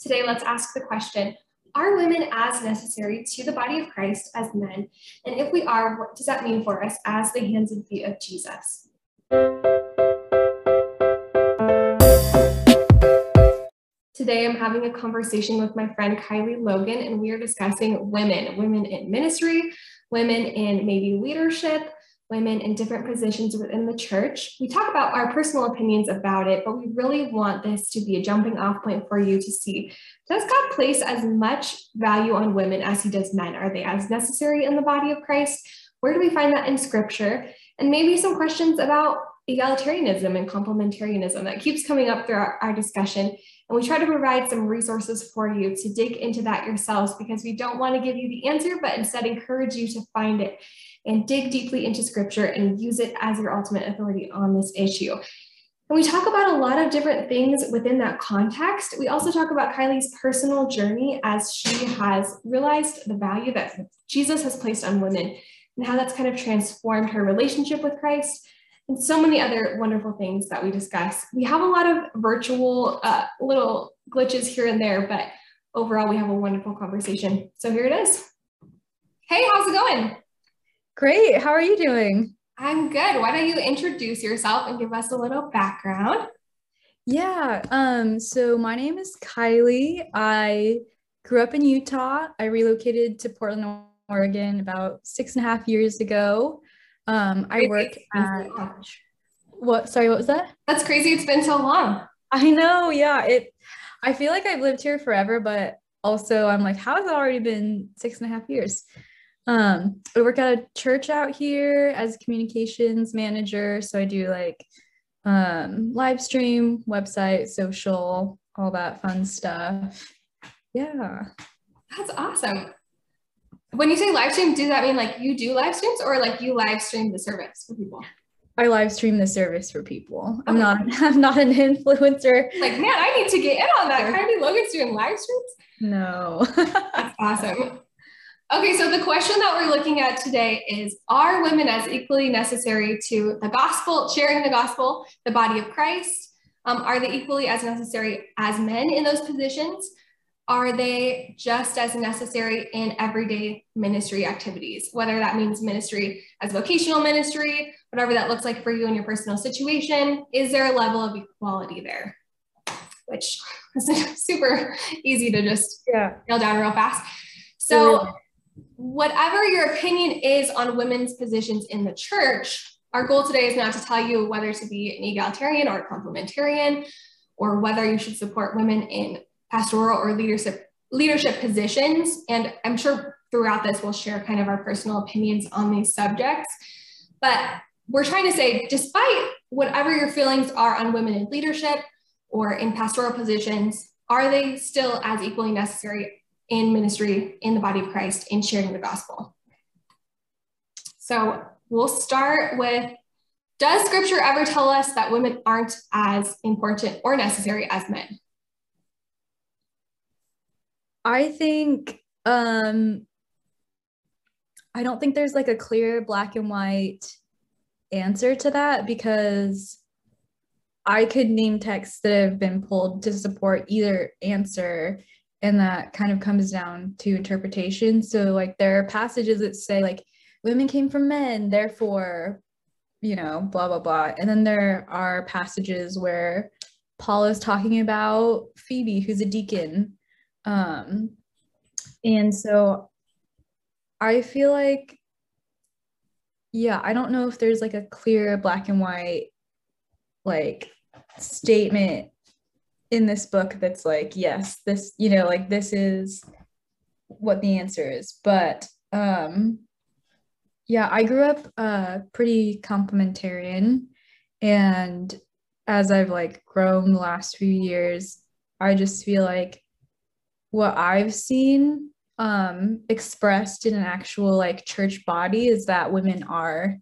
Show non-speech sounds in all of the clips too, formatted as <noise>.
Today, let's ask the question Are women as necessary to the body of Christ as men? And if we are, what does that mean for us as the hands and feet of Jesus? Today, I'm having a conversation with my friend Kylee Logan, and we are discussing women, women in ministry, women in maybe leadership, women in different positions within the church. We talk about our personal opinions about it, but we really want this to be a jumping off point for you to see does God place as much value on women as he does men? Are they as necessary in the body of Christ? Where do we find that in scripture? And maybe some questions about egalitarianism and complementarianism that keeps coming up throughout our discussion. And we try to provide some resources for you to dig into that yourselves because we don't want to give you the answer, but instead encourage you to find it and dig deeply into scripture and use it as your ultimate authority on this issue. And we talk about a lot of different things within that context. We also talk about Kylee's personal journey as she has realized the value that Jesus has placed on women and how that's kind of transformed her relationship with Christ and so many other wonderful things that we discuss. We have a lot of virtual uh, little glitches here and there, but overall we have a wonderful conversation. So here it is. Hey, how's it going? Great. How are you doing? I'm good. Why don't you introduce yourself and give us a little background? Yeah. Um, so my name is Kylee. I grew up in Utah. I relocated to Portland, Oregon about six and a half years ago. Um, I work at what sorry, what was that? That's crazy. It's been so long. I know, yeah. It I feel like I've lived here forever, but also I'm like, how has it already been six and a half years? Um, I work at a church out here as communications manager. So I do like um, live stream, website, social, all that fun stuff. Yeah. That's awesome. When you say live stream, does that mean like you do live streams or like you live stream the service for people? I live stream the service for people. I'm not <laughs> I'm not an influencer. Like, man, I need to get in on that. Kylee Logan's doing live streams? No. <laughs> That's awesome. Okay, so the question that we're looking at today is Are women as equally necessary to the gospel, sharing the gospel, the body of Christ? Um, are they equally as necessary as men in those positions? Are they just as necessary in everyday ministry activities, whether that means ministry as vocational ministry, whatever that looks like for you in your personal situation? Is there a level of equality there? Which <laughs> is super easy to just yeah. nail down real fast. So, whatever your opinion is on women's positions in the church, our goal today is not to tell you whether to be an egalitarian or a complementarian, or whether you should support women in pastoral or leadership leadership positions. And I'm sure throughout this we'll share kind of our personal opinions on these subjects. But we're trying to say, despite whatever your feelings are on women in leadership or in pastoral positions, are they still as equally necessary in ministry in the body of Christ in sharing the gospel. So we'll start with Does scripture ever tell us that women aren't as important or necessary as men? I think um I don't think there's like a clear black and white answer to that because I could name texts that have been pulled to support either answer and that kind of comes down to interpretation. So like there are passages that say like women came from men therefore you know blah blah blah. And then there are passages where paul is talking about phoebe who's a deacon. Um and so i feel like yeah i don't know if there's like a clear black and white like statement in this book that's like yes this you know like this is what the answer is. But um yeah i grew up uh pretty complementarian. And as i've like grown the last few years i just feel like what i've seen um expressed in an actual like church body is that women are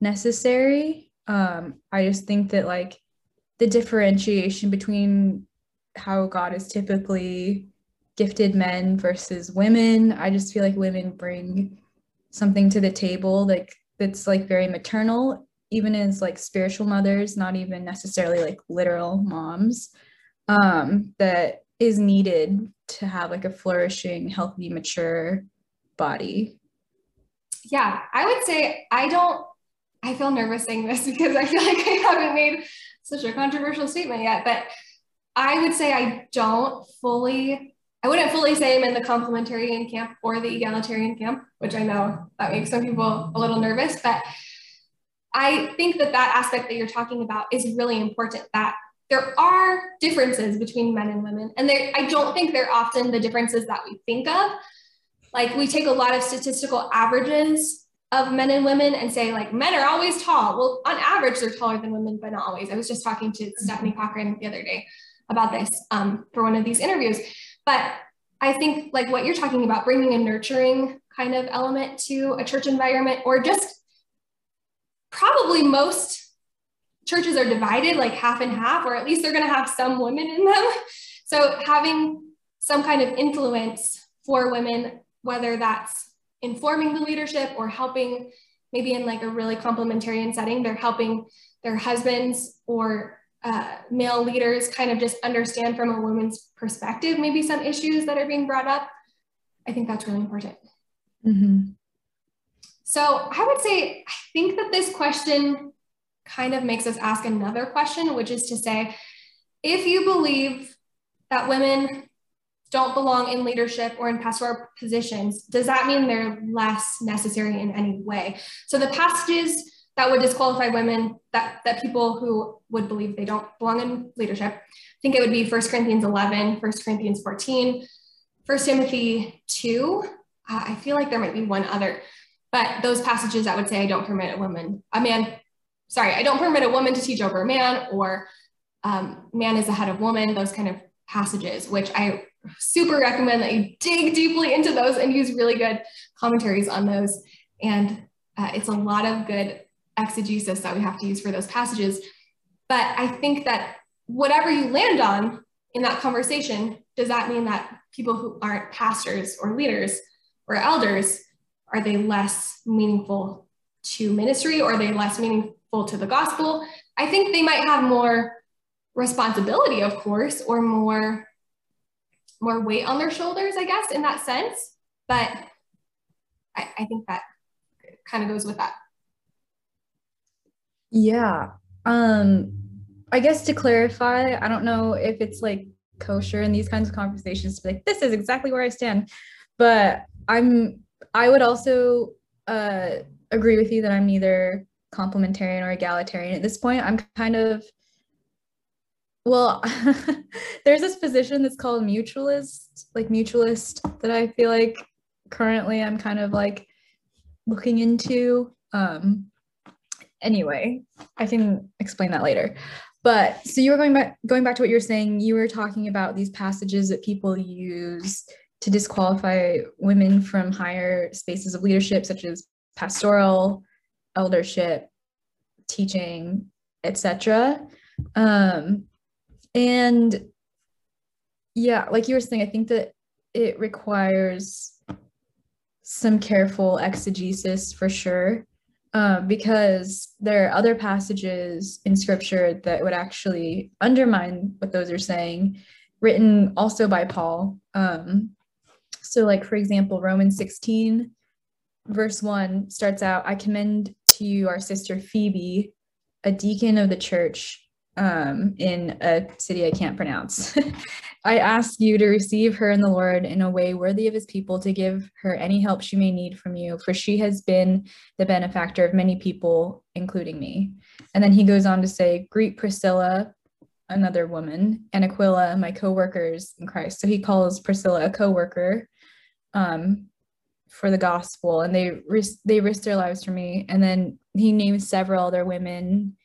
necessary. Um i just think that like the differentiation between how God is typically gifted men versus women. I just feel like women bring something to the table like that's like very maternal, even as like spiritual mothers, not even necessarily like literal moms. Um, that is needed to have like a flourishing, healthy, mature body? Yeah, I would say I don't, I feel nervous saying this <laughs> because I feel like I haven't made such a controversial statement yet, but I would say I don't fully, I wouldn't fully say I'm in the complementarian camp or the egalitarian camp, which I know that makes some people a little nervous, but I think that that aspect that you're talking about is really important that there are differences between men and women. And there, I don't think they're often the differences that we think of. Like we take a lot of statistical averages of men and women and say like men are always tall. Well, on average, they're taller than women, but not always. I was just talking to Stephanie Cochran the other day about this um, for one of these interviews. But I think like what you're talking about, bringing a nurturing kind of element to a church environment, or just probably most churches are divided like half and half, or at least they're going to have some women in them. So having some kind of influence for women, whether that's informing the leadership or helping maybe in like a really complementarian setting, they're helping their husbands or uh, male leaders kind of just understand from a woman's perspective, maybe some issues that are being brought up. I think that's really important. Mm-hmm. So I would say, I think that this question kind of makes us ask another question, which is to say, if you believe that women don't belong in leadership or in pastoral positions, does that mean they're less necessary in any way? So the passages that would disqualify women, that, that people who would believe they don't belong in leadership, I think it would be 1 Corinthians 11, 1 Corinthians 14, 1 Timothy 2. Uh, I feel like there might be one other, but those passages that would say I don't permit a woman, a man sorry, I don't permit a woman to teach over a man or um, man is ahead of woman, those kind of passages, which I super recommend that you dig deeply into those and use really good commentaries on those. And uh, it's a lot of good exegesis that we have to use for those passages. But I think that whatever you land on in that conversation, does that mean that people who aren't pastors or leaders or elders, are they less meaningful to ministry or are they less meaningful to the gospel. I think they might have more responsibility, of course, or more more weight on their shoulders, I guess, in that sense. But I, I think that kind of goes with that. Yeah. Um, I guess to clarify, I don't know if it's like kosher in these kinds of conversations to be like, this is exactly where I stand. But I'm I would also uh agree with you that I'm neither complementarian or egalitarian. At this point, I'm kind of well, <laughs> there's this position that's called mutualist, like mutualist, that I feel like currently I'm kind of like looking into. Um, anyway, I can explain that later. But so you were going back going back to what you were saying, you were talking about these passages that people use to disqualify women from higher spaces of leadership, such as pastoral, eldership, teaching, etc. Um, and yeah, like you were saying, I think that it requires some careful exegesis for sure, um, because there are other passages in scripture that would actually undermine what those are saying, written also by Paul. Um, so, like, for example, Romans 16, verse 1 starts out I commend to you our sister Phoebe, a deacon of the church um, in a city I can't pronounce. <laughs> I ask you to receive her in the Lord in a way worthy of his people to give her any help she may need from you, for she has been the benefactor of many people, including me. And then he goes on to say, Greet Priscilla, another woman, and Aquila, my co workers in Christ. So he calls Priscilla a co worker. Um, for the gospel and they risk they risked their lives for me and then he names several other women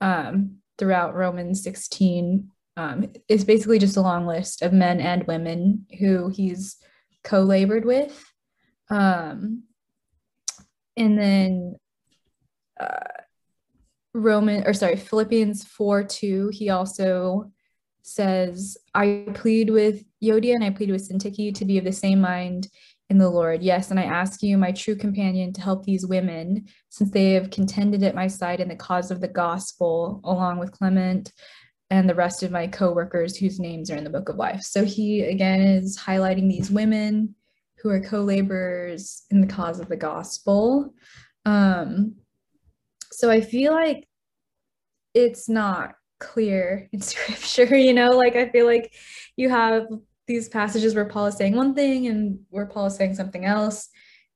um, throughout romans 16 um, it's basically just a long list of men and women who he's co-labored with. Um, and then uh, roman or sorry philippians 4 2 he also says i plead with euodia and i plead with syntyche to be of the same mind in the Lord. Yes, and I ask you, my true companion, to help these women, since they have contended at my side in the cause of the gospel, along with Clement, and the rest of my coworkers whose names are in the book of life. So he again is highlighting these women who are co-laborers in the cause of the gospel. Um, so I feel like it's not clear in <laughs> scripture, you know, like I feel like you have these passages where Paul is saying one thing and where Paul is saying something else.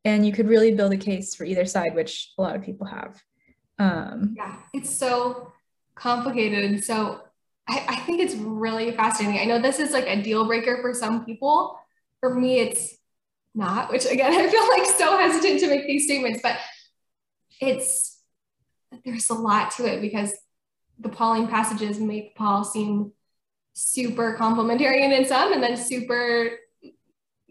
And you could really build a case for either side, which a lot of people have. Um, yeah, it's so complicated. So I, I think it's really fascinating. I know this is like a deal breaker for some people. For me, it's not, which again, <laughs> I feel like so hesitant to make these statements, but it's, there's a lot to it because the Pauline passages make Paul seem super complementarian in some and then super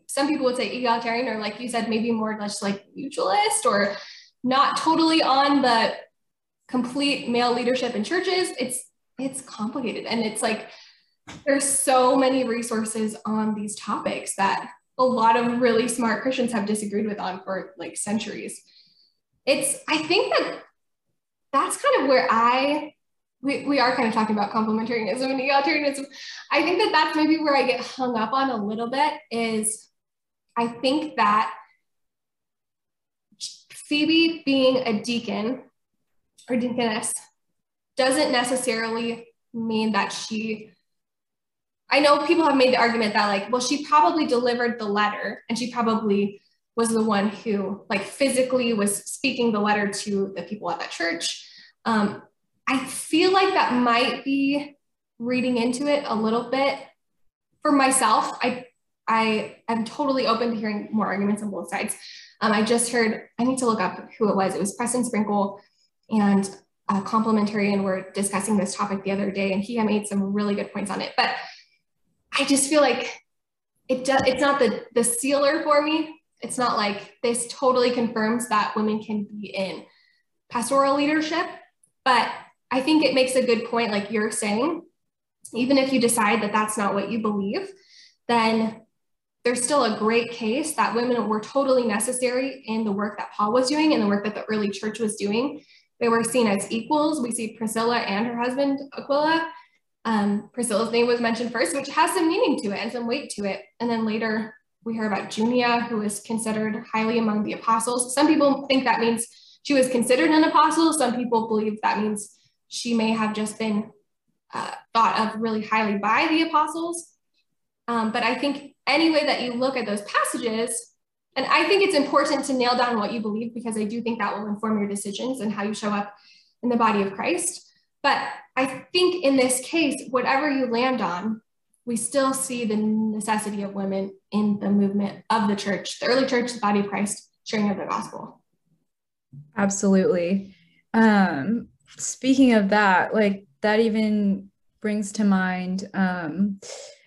some people would say egalitarian or like you said maybe more just like mutualist or not totally on the complete male leadership in churches it's it's complicated and it's like there's so many resources on these topics that a lot of really smart Christians have disagreed with on for like centuries. It's, I think that that's kind of where I, we, we are kind of talking about complementarianism and egalitarianism. I think that that's maybe where I get hung up on a little bit is I think that Phoebe being a deacon or deaconess doesn't necessarily mean that she I know people have made the argument that like, well, she probably delivered the letter and she probably was the one who like physically was speaking the letter to the people at that church. Um, I feel like that might be reading into it a little bit. For myself, I I am totally open to hearing more arguments on both sides. Um, I just heard I need to look up who it was. It was Preston Sprinkle and a complementarian were discussing this topic the other day, and he made some really good points on it. But I just feel like it does, it's not the, the sealer for me. It's not like this totally confirms that women can be in pastoral leadership, but I think it makes a good point, like you're saying, even if you decide that that's not what you believe, then there's still a great case that women were totally necessary in the work that Paul was doing and the work that the early church was doing. They were seen as equals. We see Priscilla and her husband Aquila um, Priscilla's name was mentioned first, which has some meaning to it and some weight to it. And then later we hear about Junia, who was considered highly among the apostles. Some people think that means she was considered an apostle. Some people believe that means she may have just been uh, thought of really highly by the apostles. Um, but I think any way that you look at those passages, and I think it's important to nail down what you believe because I do think that will inform your decisions and how you show up in the body of Christ. But I think in this case, whatever you land on, we still see the necessity of women in the movement of the church, the early church, the body of Christ, sharing of the gospel. Absolutely. Um, speaking of that, like that even brings to mind um,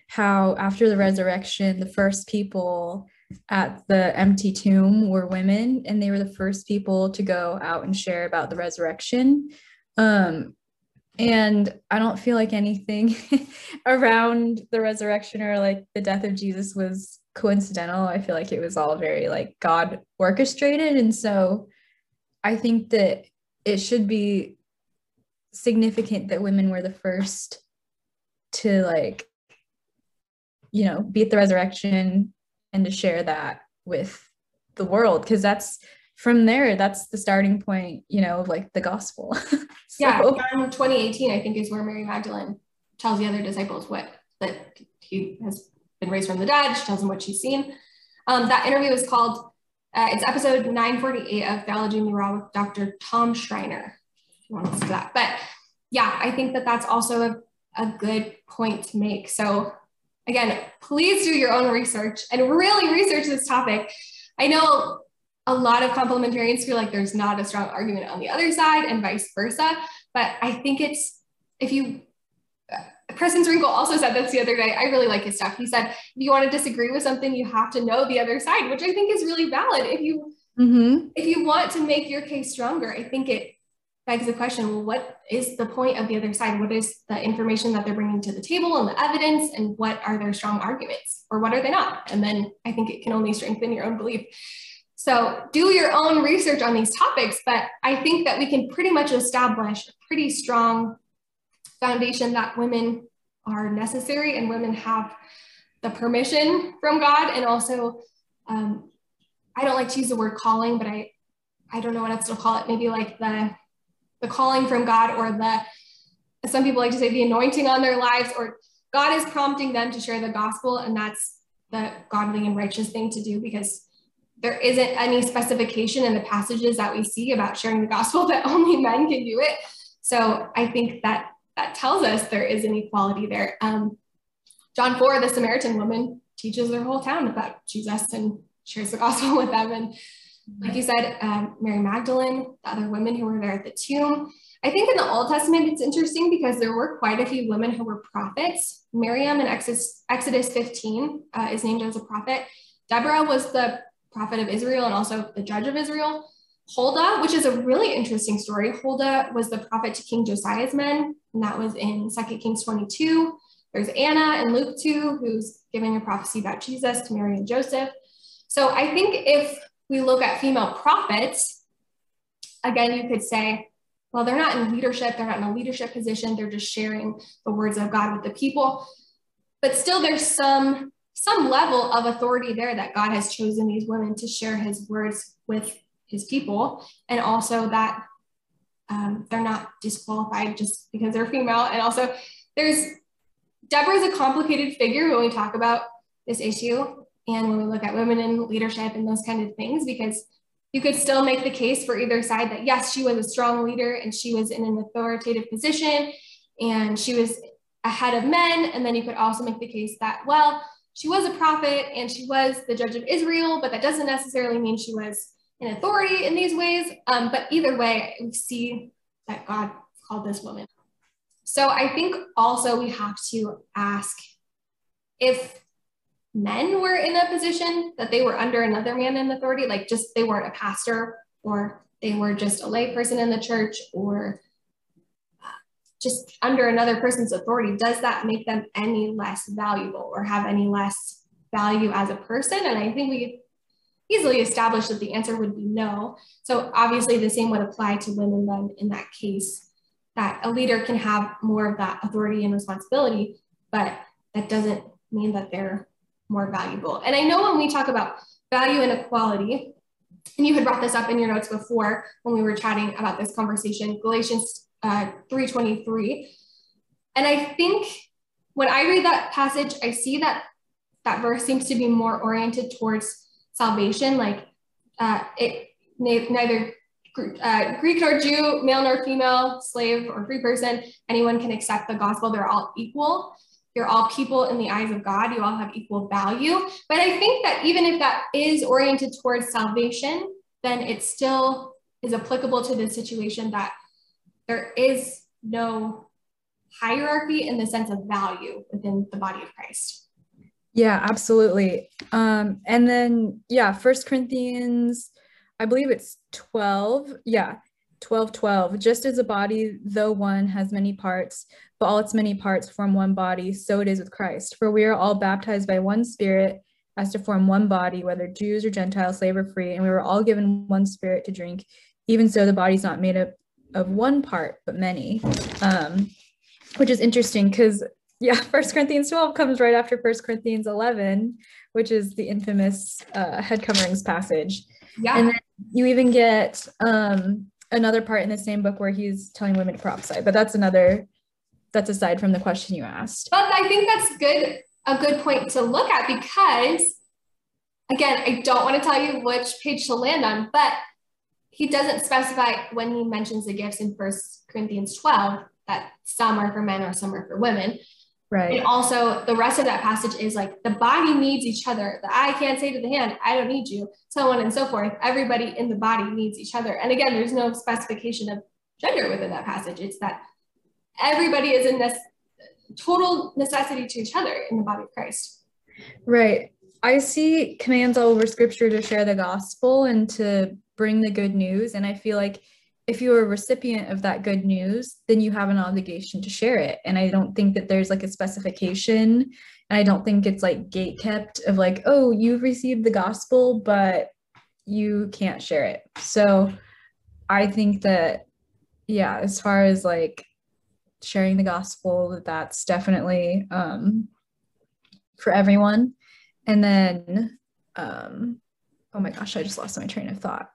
how after the resurrection, the first people at the empty tomb were women, and they were the first people to go out and share about the resurrection. Um, and I don't feel like anything <laughs> around the resurrection or like the death of Jesus was coincidental. I feel like it was all very like God orchestrated. And so I think that it should be significant that women were the first to like, you know, be at the resurrection and to share that with the world because that's from there, that's the starting point, you know, of like the gospel. <laughs> so. Yeah, John 2018, I think, is where Mary Magdalene tells the other disciples what that he has been raised from the dead. She tells them what she's seen. Um, that interview is called, uh, it's episode 948 of Theology Raw with Dr. Tom Schreiner. If you want to that. But yeah, I think that that's also a, a good point to make. So again, please do your own research and really research this topic. I know a lot of complementarians feel like there's not a strong argument on the other side and vice versa. But I think it's, if you, Preston Sprinkle also said this the other day. I really like his stuff. He said, if you want to disagree with something, you have to know the other side, which I think is really valid. If you, mm-hmm. if you want to make your case stronger, I think it begs the question, well, what is the point of the other side? What is the information that they're bringing to the table and the evidence and what are their strong arguments or what are they not? And then I think it can only strengthen your own belief. So do your own research on these topics, but I think that we can pretty much establish a pretty strong foundation that women are necessary and women have the permission from God. And also, um, I don't like to use the word calling, but I, I don't know what else to call it. Maybe like the, the calling from God or the, some people like to say the anointing on their lives or God is prompting them to share the gospel. And that's the godly and righteous thing to do because there isn't any specification in the passages that we see about sharing the gospel <laughs> that only men can do it. So I think that that tells us there is an equality there. Um, John 4, the Samaritan woman teaches their whole town about Jesus and shares the gospel <laughs> with them. And like you said, um, Mary Magdalene, the other women who were there at the tomb. I think in the Old Testament, it's interesting because there were quite a few women who were prophets. Miriam in Exodus, Exodus 15 uh, is named as a prophet. Deborah was the prophet of Israel and also the judge of Israel. Huldah, which is a really interesting story. Huldah was the prophet to King Josiah's men, and that was in 2 Kings 22. There's Anna in Luke 2, who's giving a prophecy about Jesus to Mary and Joseph. So I think if we look at female prophets, again, you could say, well, they're not in leadership, they're not in a leadership position, they're just sharing the words of God with the people. But still, there's some some level of authority there that God has chosen these women to share his words with his people, and also that um, they're not disqualified just because they're female. And also, there's Deborah's a complicated figure when we talk about this issue and when we look at women in leadership and those kind of things, because you could still make the case for either side that yes, she was a strong leader and she was in an authoritative position and she was ahead of men. And then you could also make the case that, well, she was a prophet and she was the judge of Israel, but that doesn't necessarily mean she was in authority in these ways. Um, but either way, we see that God called this woman. So I think also we have to ask if men were in a position that they were under another man in authority, like just they weren't a pastor or they were just a lay person in the church or uh, just under another person's authority, does that make them any less valuable or have any less value as a person? And I think we easily established that the answer would be no. So obviously the same would apply to women then in that case, that a leader can have more of that authority and responsibility, but that doesn't mean that they're more valuable. And I know when we talk about value and equality, and you had brought this up in your notes before when we were chatting about this conversation, Galatians uh, 3.23. And I think when I read that passage, I see that that verse seems to be more oriented towards salvation, like uh, it neither uh, Greek nor Jew, male nor female, slave or free person, anyone can accept the gospel. They're all equal. You're all people in the eyes of God. You all have equal value. But I think that even if that is oriented towards salvation, then it still is applicable to the situation that there is no hierarchy in the sense of value within the body of Christ. Yeah, absolutely. Um, and then, yeah, First Corinthians, I believe it's 12. Yeah, 12 12. Just as a body, though one has many parts, but all its many parts form one body, so it is with Christ. For we are all baptized by one Spirit as to form one body, whether Jews or Gentiles, slave or free, and we were all given one Spirit to drink. Even so, the body's not made up of one part but many um, which is interesting because yeah <laughs> first corinthians 12 comes right after first corinthians 11 which is the infamous uh, head coverings passage yeah and then you even get um, another part in the same book where he's telling women to prophesy but that's another that's aside from the question you asked but i think that's good a good point to look at because again i don't want to tell you which page to land on but he doesn't specify when he mentions the gifts in First Corinthians 12 that some are for men or some are for women. Right. And also, the rest of that passage is like the body needs each other. The eye can't say to the hand, I don't need you, so on and so forth. Everybody in the body needs each other. And again, there's no specification of gender within that passage. It's that everybody is in this total necessity to each other in the body of Christ. Right. I see commands all over scripture to share the gospel and to bring the good news. And I feel like if you're a recipient of that good news, then you have an obligation to share it. And I don't think that there's like a specification. And I don't think it's like gate kept of like, oh, you've received the gospel, but you can't share it. So I think that, yeah, as far as like sharing the gospel that's definitely um, for everyone. And then um, oh my gosh i just lost my train of thought.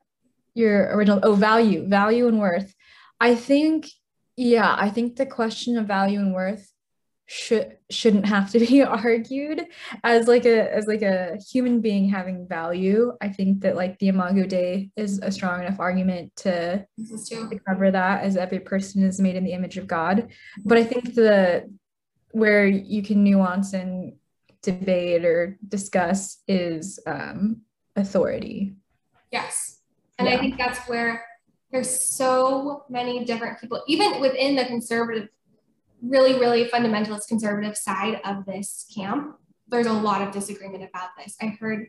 Your original oh value value and worth. I think yeah i think the question of value and worth should shouldn't have to <laughs> be argued. As like a as like a human being having value i think that like the imago dei is a strong enough argument to, to cover that as every person is made in the image of god. But i think the where you can nuance and debate or discuss is um, authority. Yes. And yeah. i think that's where there's so many different people even within the conservative really, really fundamentalist conservative side of this camp, there's a lot of disagreement about this. I heard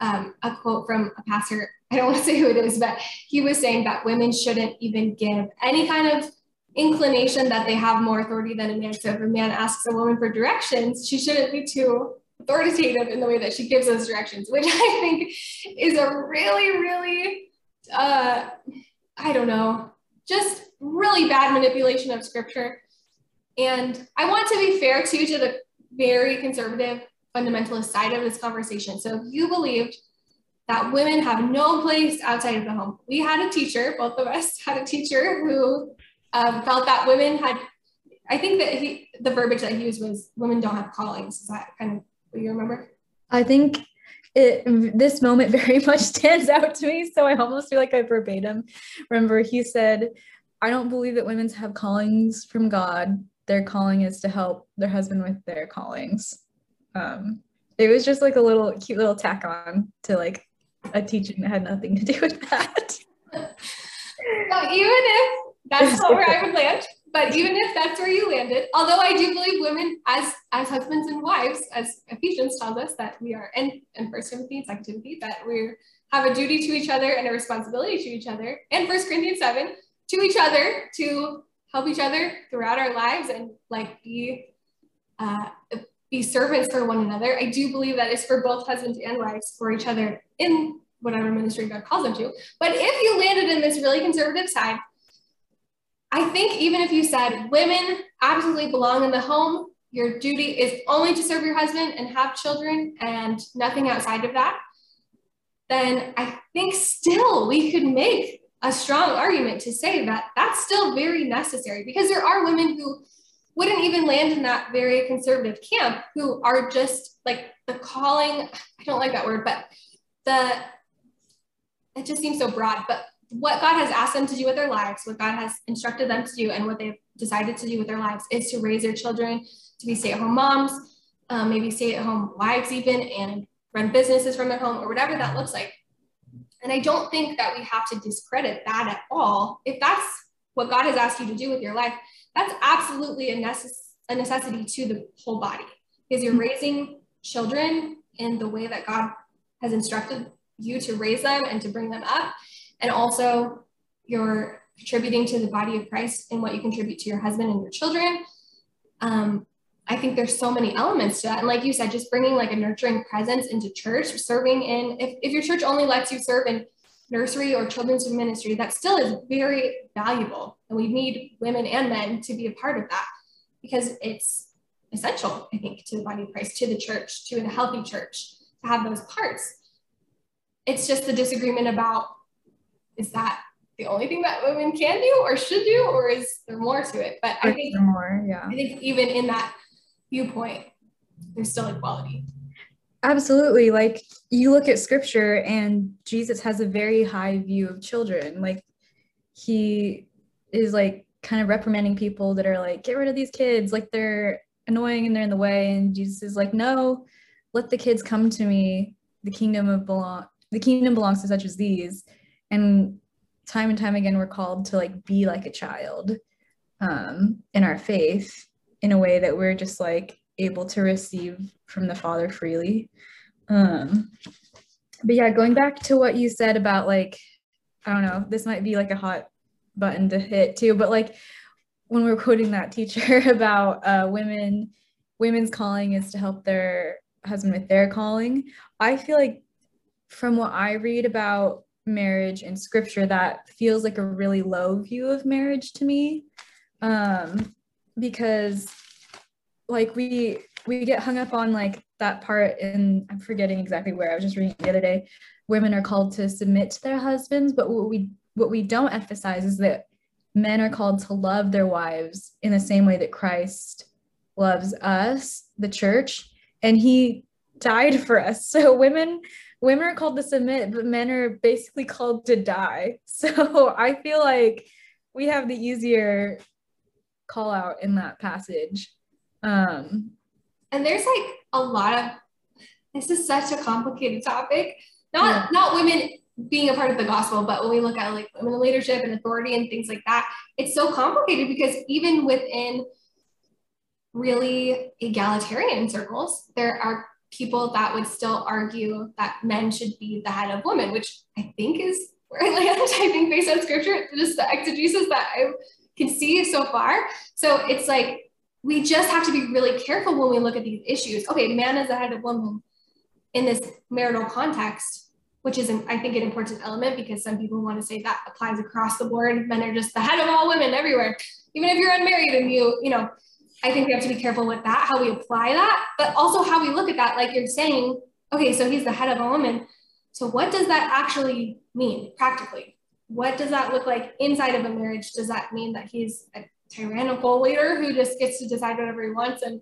um, a quote from a pastor, <laughs> I don't want to say who it is, but he was saying that women shouldn't even give any kind of inclination that they have more authority than a man. So if a man asks a woman for directions, she shouldn't be too authoritative in the way that she gives those directions, <laughs> which I think is a really, really, uh, I don't know, just really bad manipulation of scripture. And I want to be fair too to the very conservative fundamentalist side of this conversation. So if you believed that women have no place outside of the home, we had a teacher, both of us <laughs> had a teacher who um, felt that women had, I think that he, the verbiage that he used was women don't have callings. Is that kind of what you remember? I think it, this moment <laughs> very much stands out to me. So I almost feel like I verbatim remember he said, I don't believe that women have callings from God their calling is to help their husband with their callings. Um, it was just like a little cute little tack on to like a teaching that had nothing to do with that. <laughs> so even if that's not where I would <laughs> land, but even if that's where you landed, although I do believe women as as husbands and wives, as Ephesians tells us that we are, and and First Timothy, Second Timothy, that we have a duty to each other and a responsibility to each other, and First Corinthians seven to each other to help each other throughout our lives and like be uh, be servants for one another. I do believe that it's for both husbands and wives for each other in whatever ministry God calls them to. But if you landed in this really conservative side, I think even if you said women absolutely belong in the home, your duty is only to serve your husband and have children and nothing outside of that, then I think still we could make a strong argument to say that that's still very necessary because there are women who wouldn't even land in that very conservative camp who are just like the calling i don't like that word but the it just seems so broad but what god has asked them to do with their lives what god has instructed them to do and what they've decided to do with their lives is to raise their children to be stay-at-home moms um, maybe stay-at-home wives even and run businesses from their home or whatever that looks like and I don't think that we have to discredit that at all. If that's what God has asked you to do with your life, that's absolutely a, necess- a necessity to the whole body because you're raising children in the way that God has instructed you to raise them and to bring them up. And also, you're contributing to the body of Christ in what you contribute to your husband and your children. Um, I think there's so many elements to that. And like you said, just bringing like a nurturing presence into church, serving in, if, if your church only lets you serve in nursery or children's ministry, that still is very valuable. And we need women and men to be a part of that because it's essential, I think, to the body of Christ, to the church, to a healthy church, to have those parts. It's just the disagreement about is that the only thing that women can do or should do, or is there more to it? But I think more, yeah. I think even in that viewpoint, there's still equality. Absolutely. Like you look at scripture and Jesus has a very high view of children. Like he is like kind of reprimanding people that are like, get rid of these kids. Like they're annoying and they're in the way. And Jesus is like, no, let the kids come to me. The kingdom of belong the kingdom belongs to such as these. And time and time again, we're called to like be like a child um, in our faith in a way that we're just like able to receive from the Father freely. Um, but yeah, going back to what you said about like, I don't know, this might be like a hot button to hit too, but like when we are quoting that teacher <laughs> about uh, women, women's calling is to help their husband with their calling. I feel like from what I read about marriage in scripture, that feels like a really low view of marriage to me. Um, because like we we get hung up on like that part and I'm forgetting exactly where I was just reading the other day. Women are called to submit to their husbands, but what we what we don't emphasize is that men are called to love their wives in the same way that Christ loves us, the church, and he died for us. So women women are called to submit, but men are basically called to die. <laughs> So I feel like we have the easier call out in that passage. Um and there's like a lot of this is such a complicated topic. Not yeah. not women being a part of the gospel, but when we look at like women leadership and authority and things like that, it's so complicated because even within really egalitarian circles, there are people that would still argue that men should be the head of women, which I think is where I land. <laughs> I think based on scripture, just the exegesis that I can see so far. So it's like we just have to be really careful when we look at these issues. Okay, man is the head of woman in this marital context which is, I think, an important element because some people want to say that applies across the board. Men are just the head of all women everywhere, even if you're unmarried and you, you know, I think we have to be careful with that, how we apply that, but also how we look at that. Like you're saying, okay, so he's the head of a woman. So what does that actually mean practically? What does that look like inside of a marriage? Does that mean that he's a tyrannical leader who just gets to decide whatever he wants and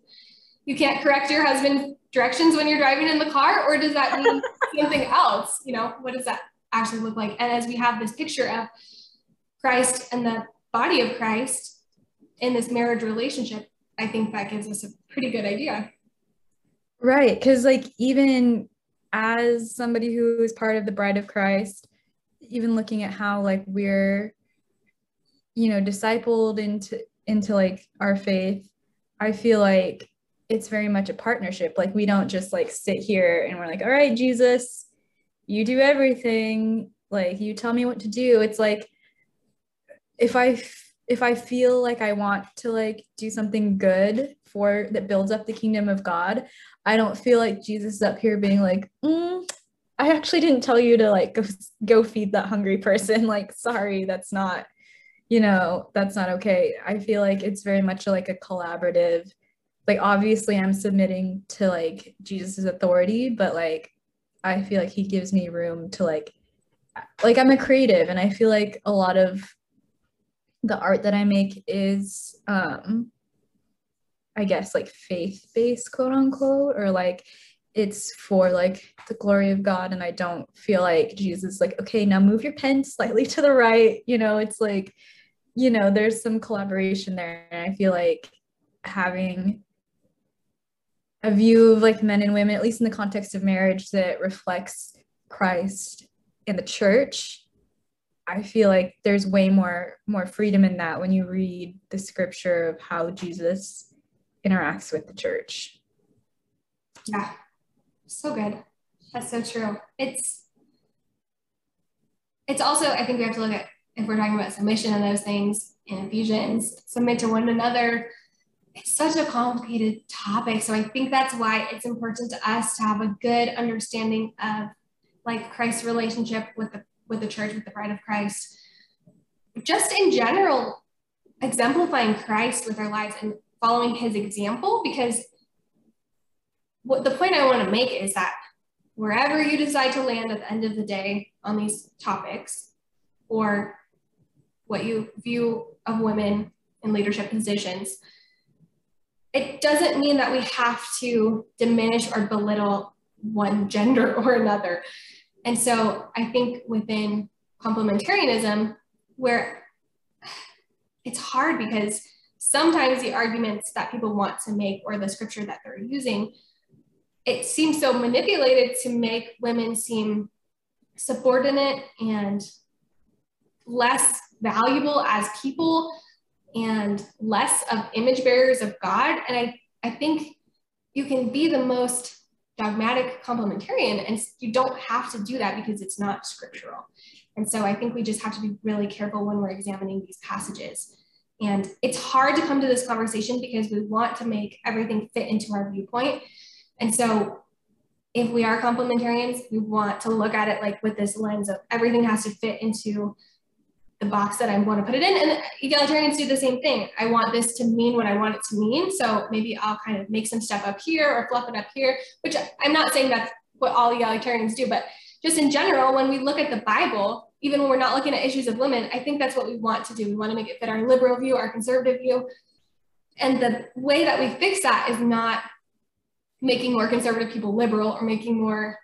you can't correct your husband's directions when you're driving in the car? Or does that mean <laughs> something else? You know what does that actually look like? And as we have this picture of christ and the body of christ in this marriage relationship i think that gives us a pretty good idea. Right because like even as somebody who is part of the bride of christ even looking at how like we're you know discipled into into like our faith i feel like it's very much a partnership. Like we don't just like sit here and we're like, all right, Jesus, you do everything. Like you tell me what to do. It's like if I if I feel like I want to like do something good for that builds up the kingdom of God, I don't feel like Jesus is up here being like, mm, I actually didn't tell you to like go, go feed that hungry person. <laughs> Like, sorry, that's not, you know, that's not okay. I feel like it's very much like a collaborative like obviously I'm submitting to like Jesus's authority, but like I feel like he gives me room to like like I'm a creative and I feel like a lot of the art that I make is um I guess like faith based quote unquote or like it's for like the glory of God and I don't feel like Jesus like okay now move your pen slightly to the right you know it's like you know there's some collaboration there and I feel like having a view of like men and women, at least in the context of marriage, that reflects Christ and the church. I feel like there's way more more freedom in that when you read the scripture of how Jesus interacts with the church. Yeah, so good. That's so true. It's it's also I think we have to look at if we're talking about submission and those things in Ephesians, submit to one another it's such a complicated topic. So I think that's why it's important to us to have a good understanding of like Christ's relationship with the with the church, with the bride of Christ. Just in general, exemplifying Christ with our lives and following his example, because what the point I want to make is that wherever you decide to land at the end of the day on these topics, or what you view of women in leadership positions, it doesn't mean that we have to diminish or belittle one <laughs> gender or another. And so I think within complementarianism, where it's hard because sometimes the arguments that people want to make or the scripture that they're using, it seems so manipulated to make women seem subordinate and less valuable as people and less of image bearers of God. And I, I think you can be the most dogmatic complementarian and you don't have to do that because it's not scriptural. And so I think we just have to be really careful when we're examining these passages. And it's hard to come to this conversation because we want to make everything fit into our viewpoint. And so if we are complementarians, we want to look at it like with this lens of everything has to fit into the box that I want to put it in. And egalitarians do the same thing. I want this to mean what I want it to mean. So maybe I'll kind of make some stuff up here or fluff it up here, which I'm not saying that's what all egalitarians do, but just in general, when we look at the Bible, even when we're not looking at issues of women, I think that's what we want to do. We want to make it fit our liberal view, our conservative view. And the way that we fix that is not making more conservative people liberal or making more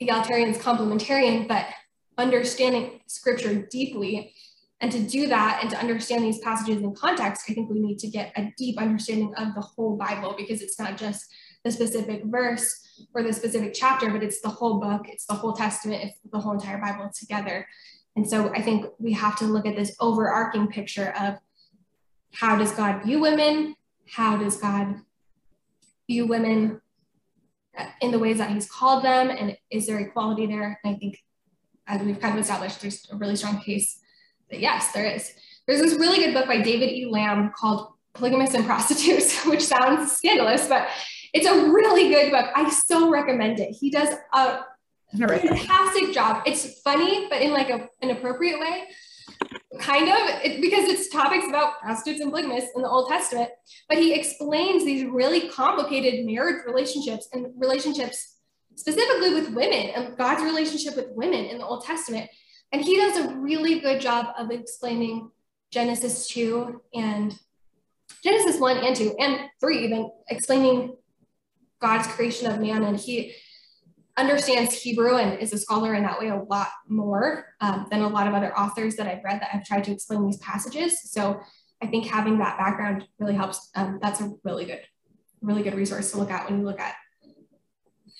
egalitarians complementarian, but understanding scripture deeply. And to do that and to understand these passages in context, I think we need to get a deep understanding of the whole Bible because it's not just the specific verse or the specific chapter, but it's the whole book, it's the whole testament, it's the whole entire Bible together. And so I think we have to look at this overarching picture of how does God view women? How does God view women in the ways that he's called them? And is there equality there? And I think as we've kind of established, there's a really strong case that yes, there is. There's this really good book by David E. Lamb called Polygamists and Prostitutes, <laughs> which sounds scandalous, but it's a really good book. I so recommend it. He does a fantastic job. It's funny, but in like a, an appropriate way kind of it, because it's topics about prostitutes and polygamists in the Old Testament, but he explains these really complicated marriage relationships and relationships specifically with women and God's relationship with women in the Old Testament. And he does a really good job of explaining Genesis 2 and Genesis 1 and 2 and 3, even explaining God's creation of man. And he understands Hebrew and is a scholar in that way a lot more um, than a lot of other authors that I've read that have tried to explain these passages. So I think having that background really helps. Um, that's a really good, really good resource to look at when you look at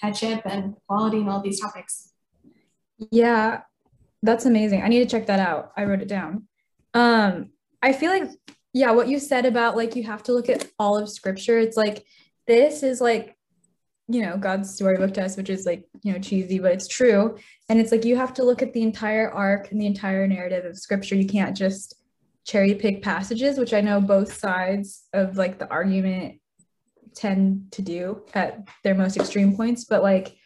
headship and quality and all these topics. Yeah, that's amazing. I need to check that out. I wrote it down. Um, I feel like, yeah, what you said about like you have to look at all of scripture. It's like this is like you know god's storybook to us which is like you know cheesy but it's true. And it's like you have to look at the entire arc and the entire narrative of scripture. You can't just cherry pick passages which i know both sides of like the argument tend to do at their most extreme points. But like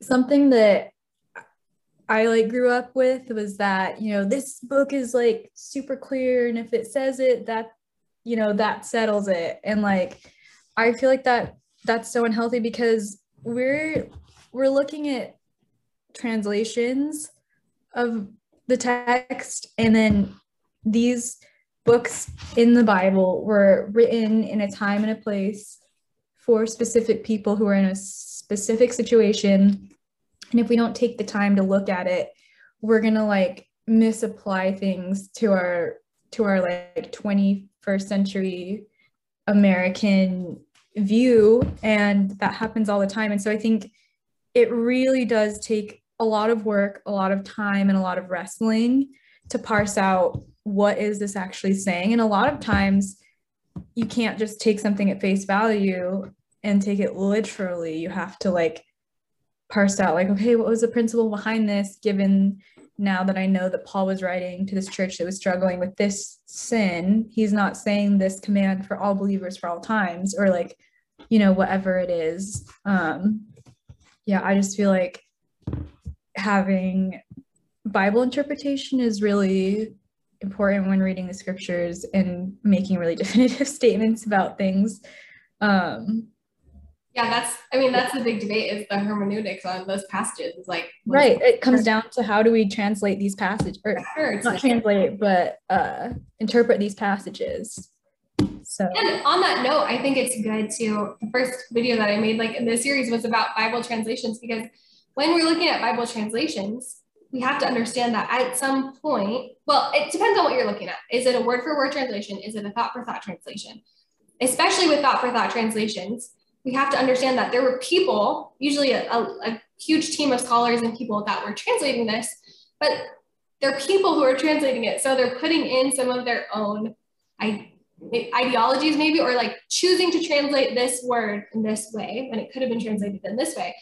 something that i like grew up with was that you know this book is like super clear and if it says it that you know that settles it. And like i feel like that that's so unhealthy because we're we're looking at translations of the text and then these books in the bible were written in a time and a place for specific people who are in a specific situation. And if we don't take the time to look at it we're going to like misapply things to our to our like 21st century american view and that happens all the time. And so i think it really does take a lot of work a lot of time and a lot of wrestling to parse out what is this actually saying. And a lot of times you can't just take something at face value and take it literally. You have to like parse out like okay what was the principle behind this given now that I know that Paul was writing to this church that was struggling with this sin, he's not saying this command for all believers for all times or like, you know, whatever it is. Um, yeah, I just feel like having Bible interpretation is really important when reading the scriptures and making really <laughs> definitive statements about things. Um, yeah that's i mean that's the big debate is the hermeneutics on those passages. Is like right it comes down to how do we translate these passages or sure, not translate but uh interpret these passages. So and on that note i think it's good to the first video that i made like in this series was about bible translations because when we're looking at bible translations we have to understand that at some point well it depends on what you're looking at. Is it a word for word translation? Is it a thought for thought translation? Especially with thought for thought translations we have to understand that there were people, usually a, a, a huge team of scholars and people that were translating this, but they're people who are translating it. So they're putting in some of their own ideologies maybe, or like choosing to translate this word in this way when it could have been translated in this way.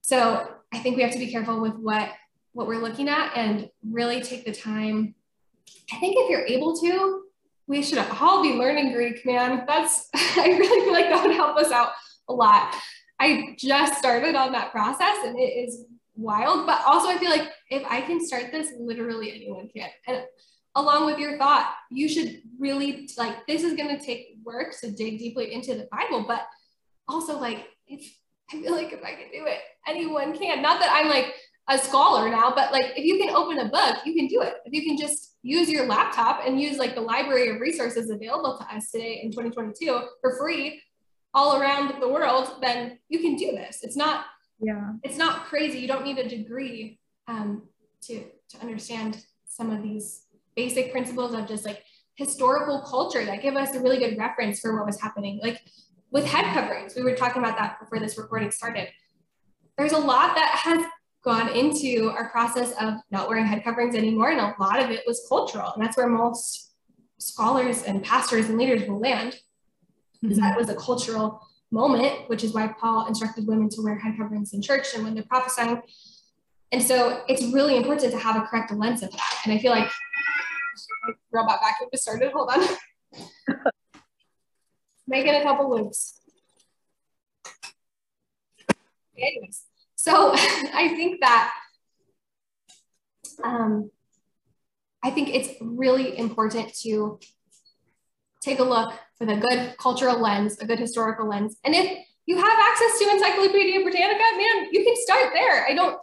So I think we have to be careful with what, what we're looking at and really take the time. I think if you're able to, we should all be learning Greek, man. That's, <laughs> I really feel like that would help us out a lot. I just started on that process and it is wild. But also, I feel like if I can start this, literally anyone can. And along with your thought, you should really like this is going to take work to dig deeply into the Bible, but also like if I feel like if I can do it, anyone can. Not that I'm like a scholar now, but like if you can open a book, you can do it. If you can just use your laptop and use like the library of resources available to us today in 2022 for free all around the world, then you can do this. It's not yeah it's not crazy you don't need a degree um, to to understand some of these basic principles of just like historical culture that give us a really good reference for what was happening like with head coverings we were talking about that before this recording started there's a lot that has gone into our process of not wearing head coverings anymore and a lot of it was cultural and that's where most scholars and pastors and leaders will land mm-hmm. that was a cultural moment, which is why Paul instructed women to wear head coverings in church and when they're prophesying. And so it's really important to have a correct lens of that. And I feel like robot vacuum just started. Hold on. <laughs> Making a couple loops. Anyways, so <laughs> I think that um, I think it's really important to take a look with a good cultural lens, a good historical lens. And if you have access to Encyclopedia Britannica, man, you can start there. I don't,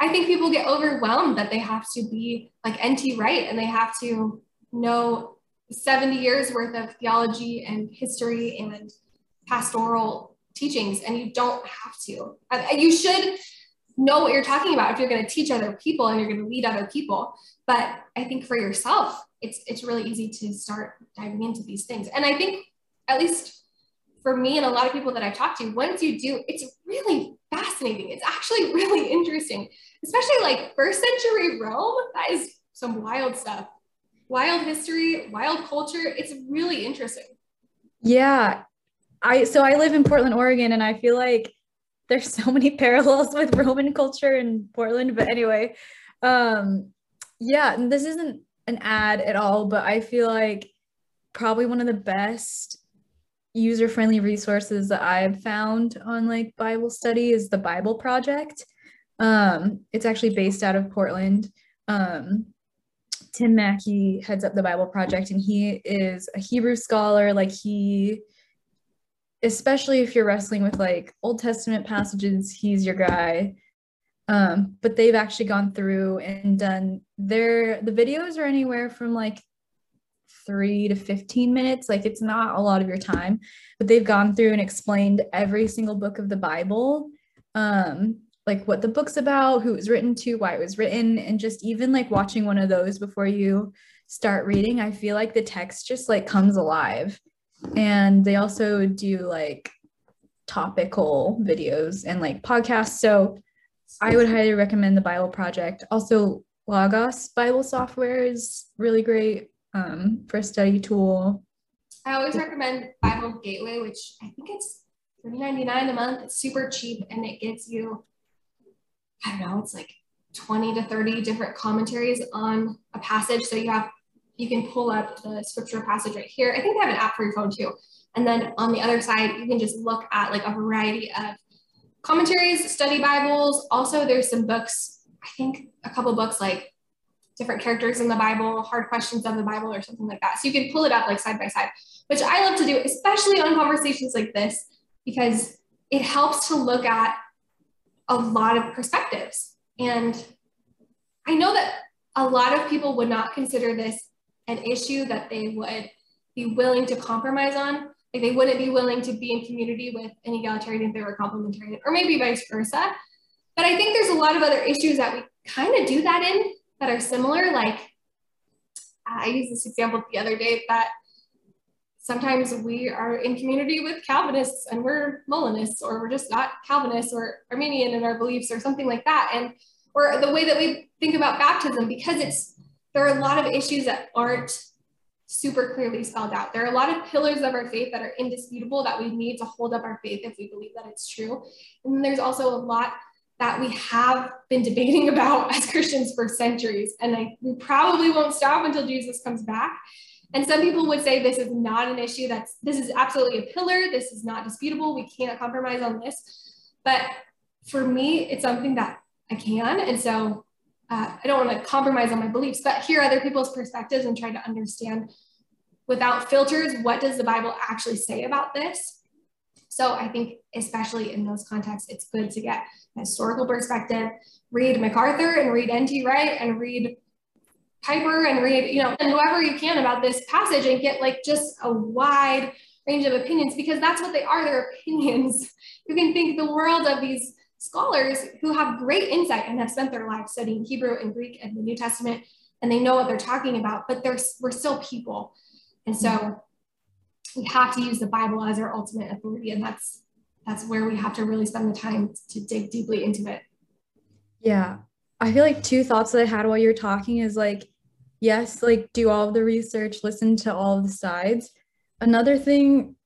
I think people get overwhelmed that they have to be like N.T. Wright and they have to know 70 years worth of theology and history and pastoral teachings, and you don't have to. You should know what you're talking about if you're going to teach other people and you're going to lead other people. But I think for yourself, it's it's really easy to start diving into these things. And I think at least for me and a lot of people that I've talked to, once you do, it's really fascinating. It's actually <laughs> really interesting, especially like first century Rome. That is some wild stuff. Wild history, wild culture. It's really interesting. Yeah. I so I live in Portland, Oregon, and I feel like there's so many <laughs> parallels with Roman culture in Portland. But anyway, um, yeah, this isn't an ad at all, but I feel like probably one of the best user-friendly resources that I've found on like Bible study is the Bible Project. Um, it's actually based out of Portland. Um, Tim Mackie heads up the Bible Project, and he is a Hebrew scholar. Like he, especially if you're wrestling with like Old Testament passages, he's your guy. Um, but they've actually gone through and done their the videos are anywhere from like three to 15 minutes. Like it's not a lot of your time, but they've gone through and explained every single book of the Bible. Um, like what the book's about, who it was written to, why it was written, and just even like watching one of those before you start reading, I feel like the text just like comes alive. And they also do like topical videos and like podcasts. So I would highly recommend the Bible Project. Also, Logos Bible software is really great um, for a study tool. I always recommend Bible Gateway, which I think it's $3.99 a month. It's super cheap and it gives you, I don't know, it's like 20 to 30 different commentaries on a passage. So you have, you can pull up the scripture passage right here. I think they have an app for your phone too. And then on the other side, you can just look at like a variety of commentaries, study Bibles. Also, there's some books, I think a couple books like different characters in the Bible, hard questions of the Bible, or something like that. So you can pull it up like side by side, which I love to do, especially on conversations like this, because it helps to look at a lot of perspectives. And I know that a lot of people would not consider this an issue that they would be willing to compromise on. Like they wouldn't be willing to be in community with an egalitarian if they were complementarian, or maybe vice versa. But I think there's a lot of other issues that we kind of do that in that are similar. Like I used this example the other day that sometimes we are in community with Calvinists and we're Molinists, or we're just not Calvinists or Arminian in our beliefs or something like that. And or the way that we think about baptism, because it's there are a lot of issues that aren't super clearly spelled out. There are a lot of pillars of our faith that are indisputable that we need to hold up our faith if we believe that it's true. And there's also a lot that we have been debating <laughs> about as Christians for centuries. And I, we probably won't stop until Jesus comes back. And some people would say this is not an issue that's, this is absolutely a pillar. This is not disputable. We can't compromise on this. But for me, it's something that I can. And so uh, I don't want to compromise on my beliefs, but hear other people's perspectives and try to understand without filters what does the Bible actually say about this. So I think, especially in those contexts, it's good to get a historical perspective, read MacArthur and read N.T. Wright and read Piper and read, you know, and whoever you can about this passage and get like just a wide range of opinions because that's what they are, they're opinions. <laughs> You can think the world of these scholars who have great insight and have spent their lives studying Hebrew and Greek and the New Testament, and they know what they're talking about, but they're, we're still people. And so we have to use the Bible as our ultimate authority. And that's that's where we have to really spend the time to dig deeply into it. Yeah. I feel like two thoughts that I had while you were talking is like, yes, like do all of the research, listen to all of the sides. Another thing,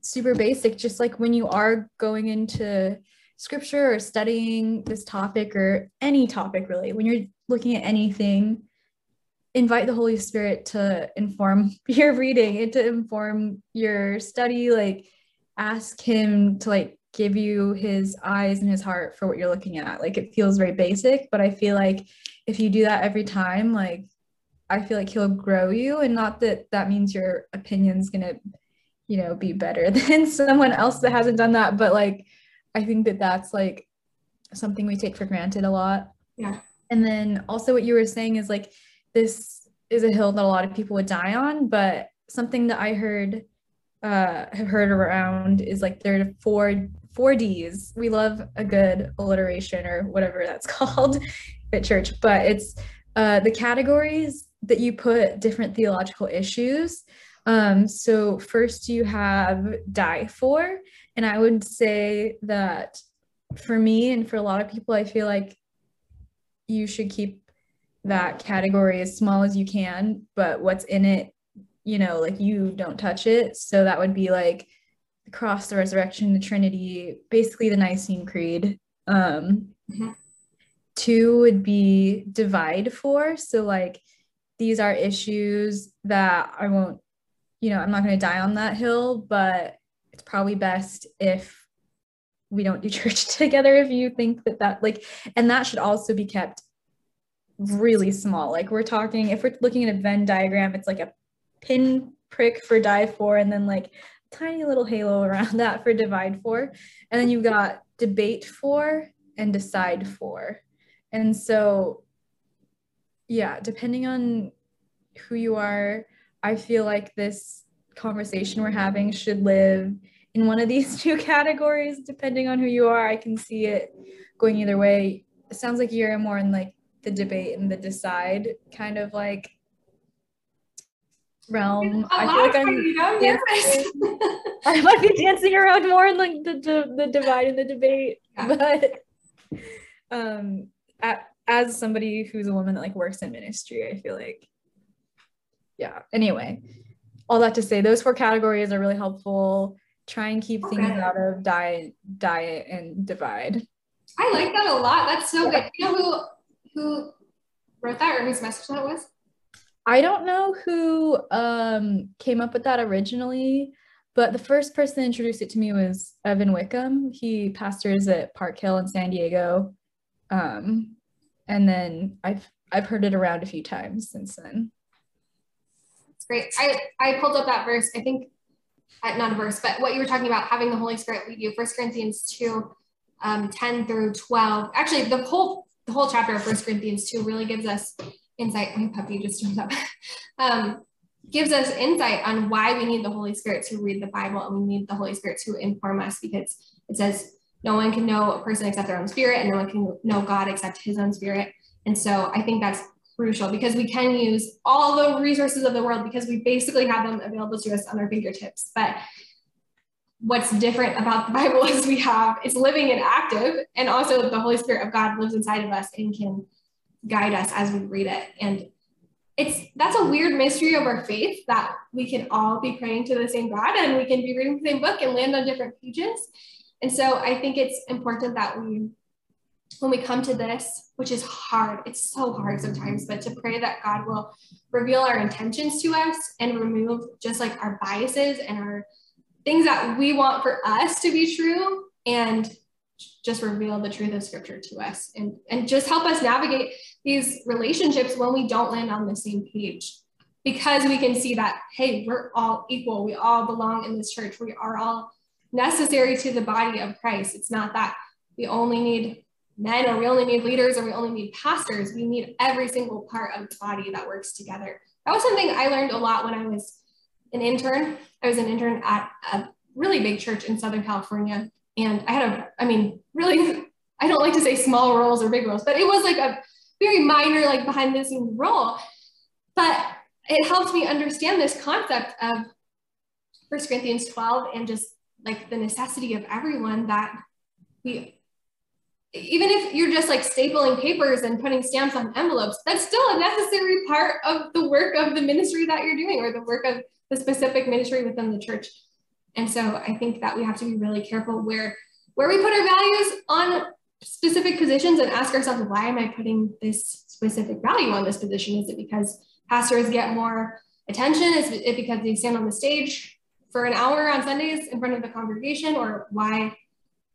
super basic, just like when you are going into scripture or studying this topic or any topic really, when you're looking at anything, invite the Holy Spirit to inform <laughs> your reading and to inform your study. Like, ask Him to like give you His eyes and His heart for what you're looking at. Like, it feels very basic, but I feel like if you do that every time, like, I feel like He'll grow you, and not that that means your opinion's gonna, you know, be better <laughs> than someone else that hasn't done that, but like, I think that that's like something we take for granted a lot. Yeah. And then also what you were saying is like this is a hill that a lot of people would die on, but something that I heard uh, have heard around is like there are four four D's. We love a good alliteration or whatever that's <laughs> called at church, but it's uh, the categories that you put different theological issues. Um, so first you have die for, and I would say that for me and for a lot of people, I feel like you should keep that category as small as you can, but what's in it, you know, like you don't touch it. So that would be like the cross, the resurrection, the Trinity, basically the Nicene Creed. Um, mm-hmm. Two would be divide for. So, like, these are issues that I won't, you know, I'm not going to die on that hill, but it's probably best if we don't do <laughs> church together if you think that that like and that should also be kept really small. Like we're talking, if we're looking at a Venn diagram, it's like a pin prick for die for, and then like tiny little halo <laughs> around that for divide for. And then you've got debate for and decide for. And so, yeah, depending on who you are, I feel like this conversation we're having should live in one of these <laughs> two categories, depending on who you are. I can see it going either way. It sounds like you're more in like the debate and the decide kind of like realm. I feel like I'm dancing, <laughs> I might be dancing around more in like the, the, the divide and the debate, but um, at, as somebody who's a woman that like works in ministry, I feel like, yeah. Anyway, all that to say, those four categories are really helpful. Try and keep okay. things out of diet, diet, and divide. I like that a lot. That's so yeah. good. You know who who wrote that or whose message that was? I don't know who um, came up with that originally, but the first person to introduce it to me was Evan Wickham. He pastors at Park Hill in San Diego. Um, and then I've I've heard it around a few times since then. Great. I, I pulled up that verse. I think uh, not a verse, but what you were talking about having the Holy Spirit lead you, First Corinthians 2, um, 10 through 12. Actually, the whole the whole chapter of First Corinthians 2 really gives us insight. My puppy just turned up. <laughs> um, gives us insight on why we need the Holy Spirit to read the Bible and we need the Holy Spirit to inform us because it says no one can know a person except their own spirit and no one can know God except his own spirit. And so I think that's crucial because we can use all the resources of the world because we basically have them available to us on our fingertips. But what's different about the Bible <laughs> is we have it's living and active, and also the Holy Spirit of God lives inside of us and can guide us as we read it. And it's that's a weird mystery of our faith that we can all be praying to the same God and we can be reading the same book and land on different pages. And so I think it's important that we when we come to this, which is hard, it's so hard sometimes, but to pray that God will reveal our intentions to us and remove just like our biases and our things that we want for us to be true and just reveal the truth of scripture to us and, and just help us navigate these relationships when we don't land on the same page. Because we can see that hey we're all equal. We all belong in this church. We are all necessary to the body of christ. It's not that we only need men or we only need leaders or we only need pastors. We need every single part of the body that works together. That was something i learned a lot when i was an intern. I was an intern at a really big church in southern california and I had a, I mean, really, <laughs> I don't like to say small roles or big roles, but it was like a very minor, like behind the scenes role. But it helped me understand this concept of First Corinthians 12 and just like the necessity of everyone that we, even if you're just like stapling papers and putting stamps on envelopes, that's still a necessary part of the work of the ministry that you're doing or the work of the specific ministry within the church. And so I think that we have to be really careful where, where we put our values on specific positions and ask ourselves, why am I putting this specific value on this position? Is it because pastors get more attention? Is it because they stand on the stage for an hour on Sundays in front of the congregation? Or why,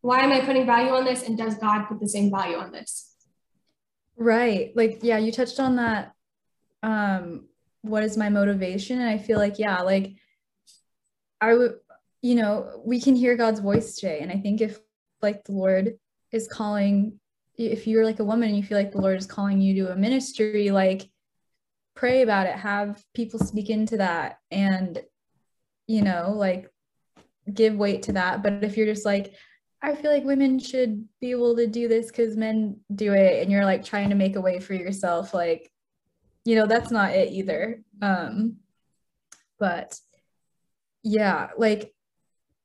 why am I putting value on this? And does God put the same value on this? Right. Like, yeah, you touched on that. Um, what is my motivation? And I feel like, yeah, like I would you know, we can hear God's voice today. And I think if like the Lord is calling, if you're like a woman and you feel like the Lord is calling you to a ministry, like pray about it, have people speak into that and, you know, like give weight to that. But if you're just like, I feel like women should be able to do this because men do it, and you're like trying to make a way for yourself, like, you know, that's not it either. Um, but yeah, like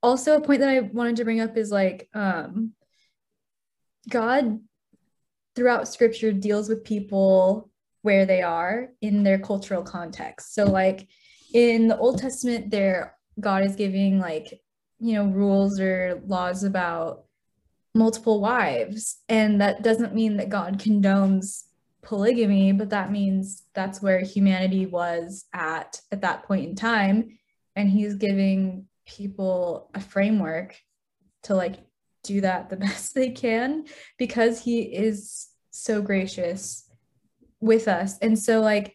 also a point that I wanted to bring up is like um, God throughout scripture deals with people where they are in their cultural context. So like in the Old Testament there God is giving like you know rules or laws about multiple wives and that doesn't mean that God condones polygamy but that means that's where humanity was at at that point in time and he's giving people a framework to like do that the <laughs> best they can because he is so gracious with us. And so like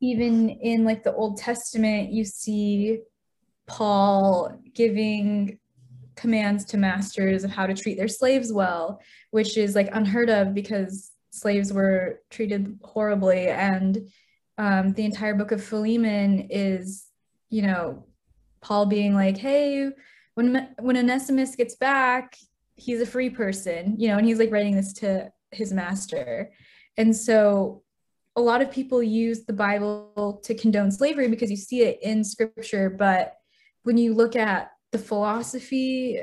even in like the Old Testament, you see Paul giving commands to masters of how to treat their slaves well, which is like unheard of because slaves were treated horribly. And um, the entire book of Philemon is, you know, Paul being like, hey, when when Onesimus gets back, he's a free person, you know, and he's like writing this to his master. And so a lot of people use the Bible to condone slavery because you see it in scripture, but when you look at the philosophy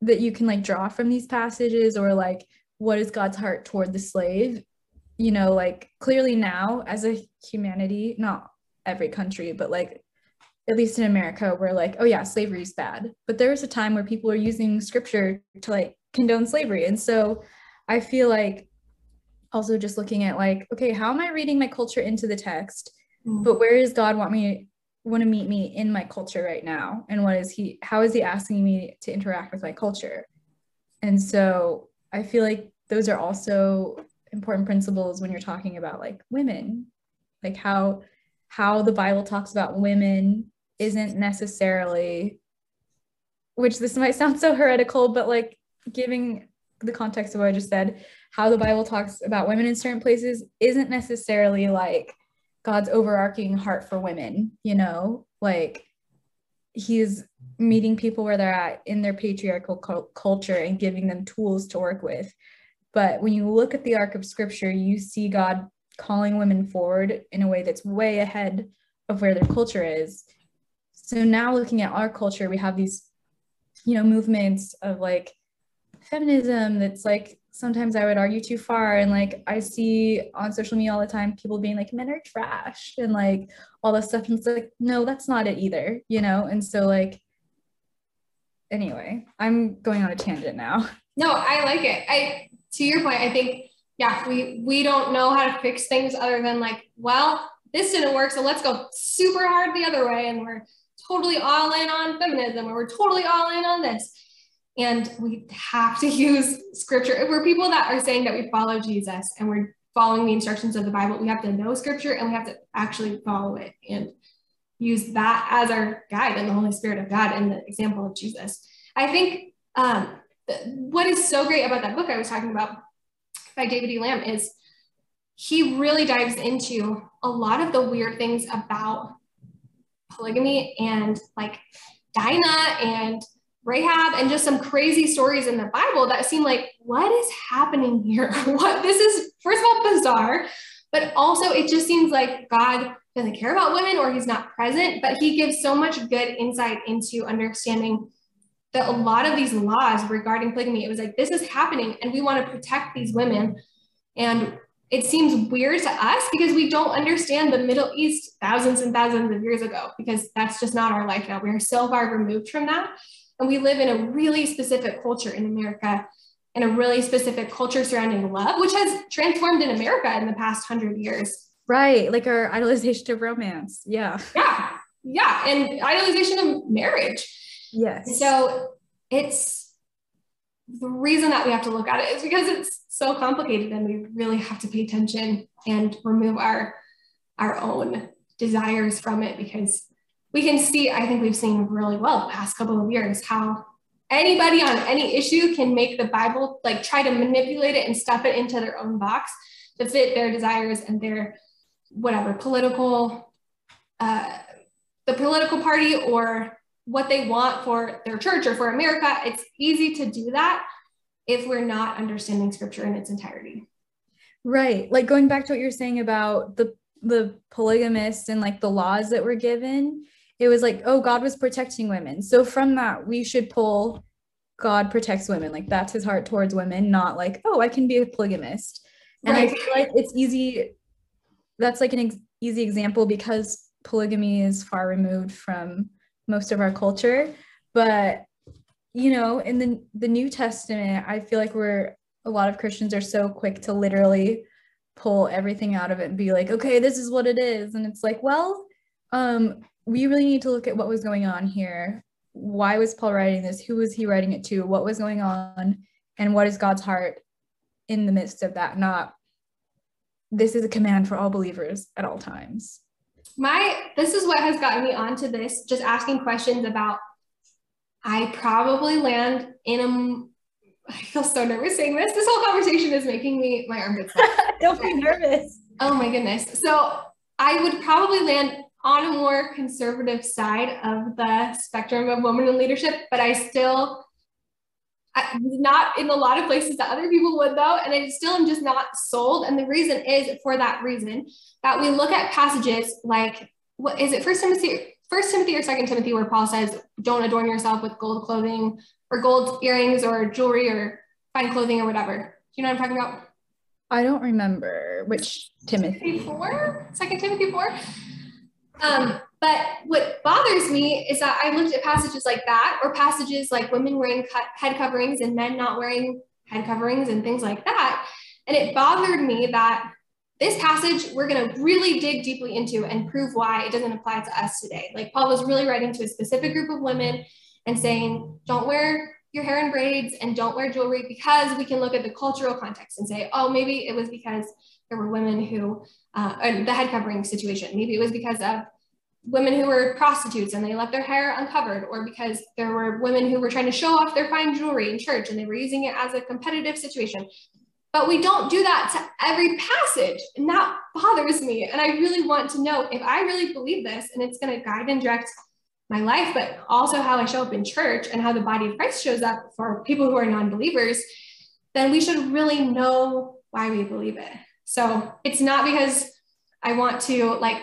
that you can like draw from these passages or like what is God's heart toward the slave, you know, like clearly now as a humanity, not every country, but like at least in America, we're like, oh yeah, slavery is bad. But there was a time where people were using scripture to like condone slavery. And so I feel like also just looking at like, okay, how am I reading my culture into the text? Mm-hmm. But where does God want me want to meet me in my culture right now? And what is he how is he asking me to interact with my culture? And so I feel like those are also important principles when you're talking about like women, like how how the Bible talks about women isn't necessarily which this might sound so heretical but like giving the context of what i just said how the bible talks about women in certain places isn't necessarily like god's overarching heart for women you know? Like he's meeting people where they're at in their patriarchal cu- culture and giving them tools to work with. But when you look at the arc of scripture you see god calling women forward in a way that's way ahead of where their culture is. So now looking at our culture, we have these, you know, movements of like feminism that's like sometimes I would argue too far. And like I see on social media all the time people being like, men are trash and like all this stuff. And it's like, no, that's not it either, you know? And so like anyway, I'm going on a tangent now. <laughs> No, I like it. I to your point, I think, yeah, we we don't know how to fix things other than like, well, this didn't work, so let's go super hard the other way. And we're totally all in on feminism or we're totally all in on this. And we have to <laughs> use scripture. If we're people that are saying that we follow Jesus and we're following the instructions of the Bible, we have to know scripture and we have to actually follow it and use that as our guide and the Holy Spirit of God and the example of Jesus. I think um, what is so great about that book I was talking about by David Elam is he really dives into a lot of the weird things about polygamy and like Dinah and Rahab and just some crazy stories in the Bible that seem like, what is happening here? <laughs> what this is, first of all, bizarre, but also it just seems like God doesn't care about women or he's not present, but he gives so much good insight into understanding that a lot of these laws regarding polygamy, it was like, this is happening and we want to protect these women. And it seems weird to us because we don't understand the Middle East thousands and thousands of years ago, because that's just not our life now. We are so far removed from that. And we live in a really specific culture in America and a really specific culture surrounding love, which has transformed in America in the past hundred years. Right. Like our idolization of romance. Yeah. Yeah. Yeah. And idolization of marriage. Yes. So it's the reason that we have to look at it is because it's so complicated and we really have to pay attention and remove our our own desires from it because we can see, I think we've seen really well the past couple of years how anybody on any issue can make the Bible like try to manipulate it and stuff it into their own box to fit their desires and their whatever political, uh, the political party or what they want for their church or for America. It's easy to do that if we're not understanding scripture in its entirety. Right. Like going back to what you're saying about the the polygamists and like the laws that were given it was like, oh, God was protecting women. So from that, we should pull God protects women. Like that's his heart towards women, not like, oh, I can be a polygamist. And right. I feel like it's easy. That's like an ex- easy example because polygamy is far removed from most of our culture. But you know, in the the New Testament, I feel like we're a lot of Christians are so quick to literally pull everything out of it and be like, okay, this is what it is. And it's like, well, um, we really need to look at what was going on here. Why was Paul writing this? Who was he writing it to? What was going on? And what is God's heart in the midst of that? Not this is a command for all believers at all times. My this is what has gotten me onto this, just asking questions about I probably land in a I feel so nervous saying this. This whole conversation is making me my armpits. <laughs> Don't be nervous. Oh my goodness. So I would probably land on a more conservative side of the spectrum of women in leadership, but I still I, not in a lot of places that other people would though, and I still am just not sold. And the reason is for that reason that we look at passages like what is it First Timothy, First Timothy or Second Timothy, where Paul says, "Don't adorn yourself with gold clothing or gold earrings or jewelry or fine clothing or whatever." Do you know what I'm talking about? I don't remember which Timothy. Four, Second Timothy four. Um, but what bothers me is that I looked at passages like that, or passages like women wearing head coverings and men not wearing head coverings and things like that. And it bothered me that this passage we're going to really dig deeply into and prove why it doesn't apply to us today. Like Paul was really writing to a specific group of women and saying, don't wear your hair in braids and don't wear jewelry because we can look at the cultural context and say, oh, maybe it was because there were women who, uh, the head covering situation. Maybe it was because of women who were prostitutes and they left their hair uncovered, or because there were women who were trying to show off their fine jewelry in church and they were using it as a competitive situation. But we don't do that to every passage. And that bothers me. And I really want to know if I really believe this and it's going to guide and direct my life, but also how I show up in church and how the body of Christ shows up for people who are non believers, then we should really know why we believe it. So it's not because I want to like,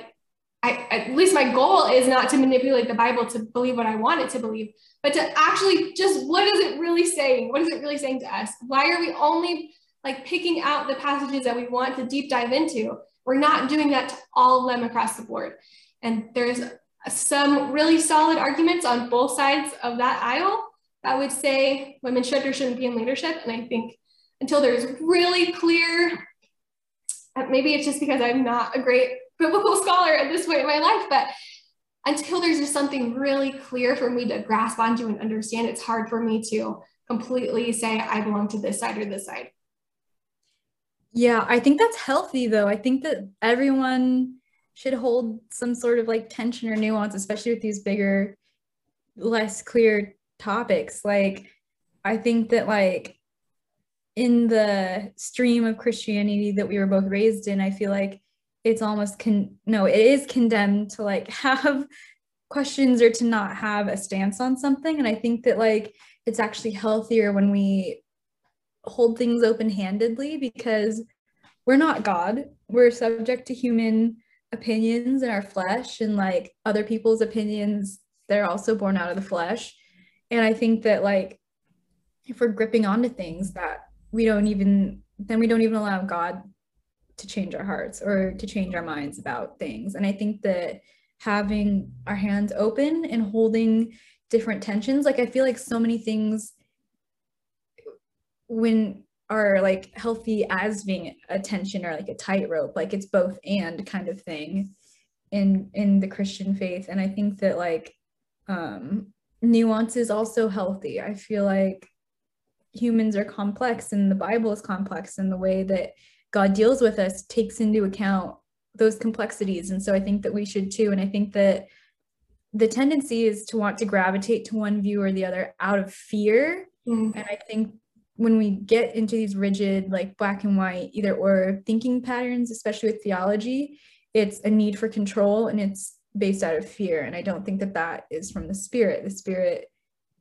I, at least my goal is not to manipulate the Bible to believe what I want it to believe, but to actually just what is it really saying? What is it really saying to us? Why are we only like picking out the passages that we want to deep dive into? We're not doing that to all of them across the board. And there's some really solid arguments on both sides of that aisle that would say women should or shouldn't be in leadership. And I think until there's really clear uh, maybe it's just because I'm not a great biblical <laughs> scholar at this point in my life, but until there's just something really clear for me to grasp onto and understand, it's hard for me to completely say, I belong to this side or this side. Yeah, I think that's healthy though. I think that everyone should hold some sort of like tension or nuance, especially with these bigger, less clear topics. Like, I think that like in the stream of Christianity that we were both raised in, I feel like it's almost con no, it is condemned to like <laughs> have questions or to not have a stance on something. And I think that like it's actually healthier when we hold things open-handedly because we're not God. We're subject to human opinions in our flesh and like other people's opinions, they're also born out of the flesh. And I think that like if we're gripping onto things that we don't even then we don't even allow God to change our hearts or to change our minds about things. And I think that having our hands open and holding different tensions, like I feel like so many things when are like healthy as being a tension or like a tightrope, like it's both and kind of thing in in the Christian faith. And I think that like um nuance is also healthy. I feel like humans are complex and the Bible is complex and the way that God deals with us takes into account those complexities. And so I think that we should too. And I think that the tendency is to want to gravitate to one view or the other out of fear. Mm-hmm. And I think when we get into these rigid, like black and white, either or thinking patterns, especially with theology, it's a need for control and it's based out of fear. And I don't think that that is from the spirit. The spirit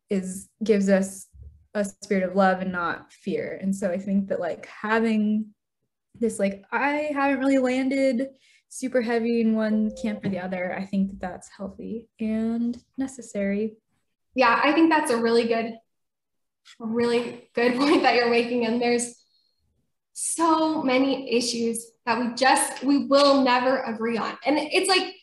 is gives us a spirit of love and not fear. And so I think that like having this like I haven't really landed super heavy in one camp or the other. I think that that's healthy and necessary. Yeah, I think that's a really good really good <laughs> point that you're making and there's so many issues that we just we will never agree on. And it's like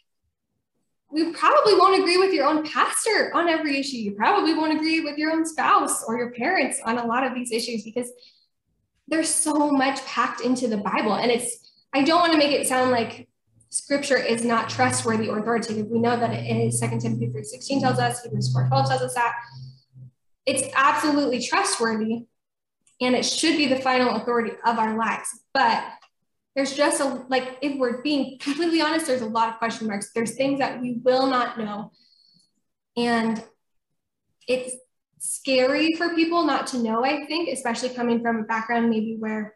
we probably won't agree with your own pastor on every issue. You probably won't agree with your own spouse or your parents on a lot of these issues because there's so much packed into the Bible. And it's, I don't want to make it sound like scripture is not trustworthy or authoritative. We know that it is. 2 Timothy 3.16 tells us, Hebrews 4.12 tells us that. It's absolutely trustworthy and it should be the final authority of our lives. But there's just a, like, if we're being completely honest, there's a lot of question marks. There's things that we will not know. And it's scary for people not to know, I think, especially coming from a background maybe where,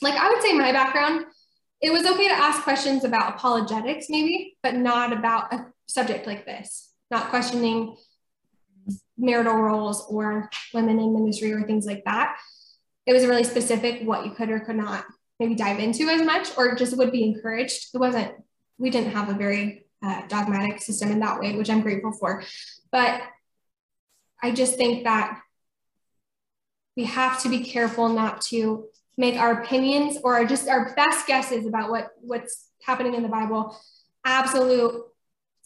like, I would say my background, it was okay to ask questions about apologetics, maybe, but not about a subject like this, not questioning marital roles or women in ministry or things like that. It was really specific what you could or could not maybe dive into as much or just would be encouraged. It wasn't, we didn't have a very uh, dogmatic system in that way, which I'm grateful for. But I just think that we have to be careful not to make our opinions or just our best guesses about what, what's happening in the Bible absolute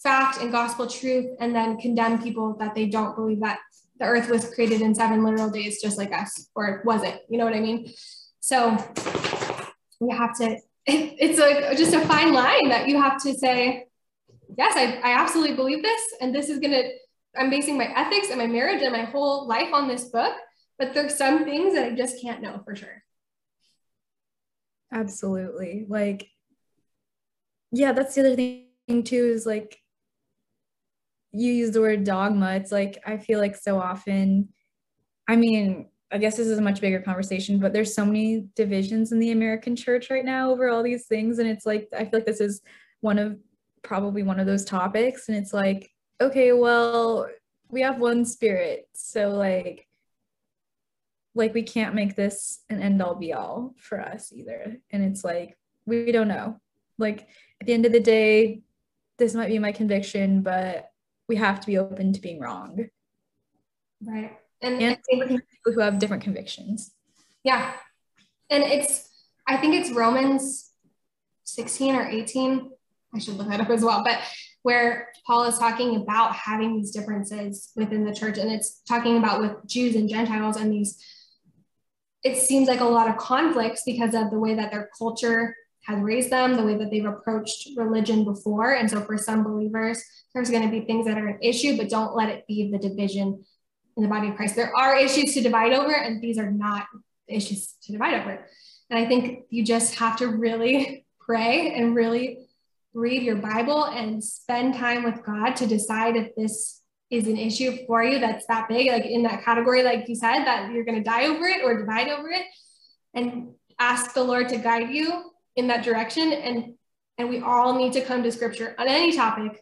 fact and gospel truth, and then condemn people that they don't believe that the earth was created in seven literal days, just like us, or it wasn't. You know what I mean? So we have to, it, <laughs> it's like just a fine line that you have to say, yes, I, I absolutely believe this, and this is going to I'm basing my ethics and my marriage and my whole life on this book, but there's some things that I just can't know for sure. Absolutely. Like, yeah, that's the other thing too is like, you use the word dogma. It's like, I feel like so often, I mean, I guess this is a much bigger conversation, but there's so many divisions in the American church right now over all these things. And it's like, I feel like this is one of probably one of those topics. And it's like, okay, well, we have one spirit. So like like we can't make this an end all be all for us either. And it's like we don't know. Like at the end of the day, this might be my conviction, but we have to be open to being wrong. Right. And, and people who have different convictions. Yeah. And it's I think it's Romans 16 or 18. I should look that up as well. But where Paul is talking about having these differences within the church, and it's talking about with Jews and Gentiles and these. It seems like a lot of conflicts because of the way that their culture raised them, the way that they've approached religion before. And so, for some believers, there's going to be things that are an issue, but don't let it be the division in the body of Christ. There are issues to divide over, and these are not issues to divide over. And I think you just have to really pray and really read your Bible and spend time with God to decide if this is an issue for you that's that big, like in that category, like you said, that you're going to die over it or divide over it, and ask the Lord to guide you in that direction. And and we all need to come to Scripture on any topic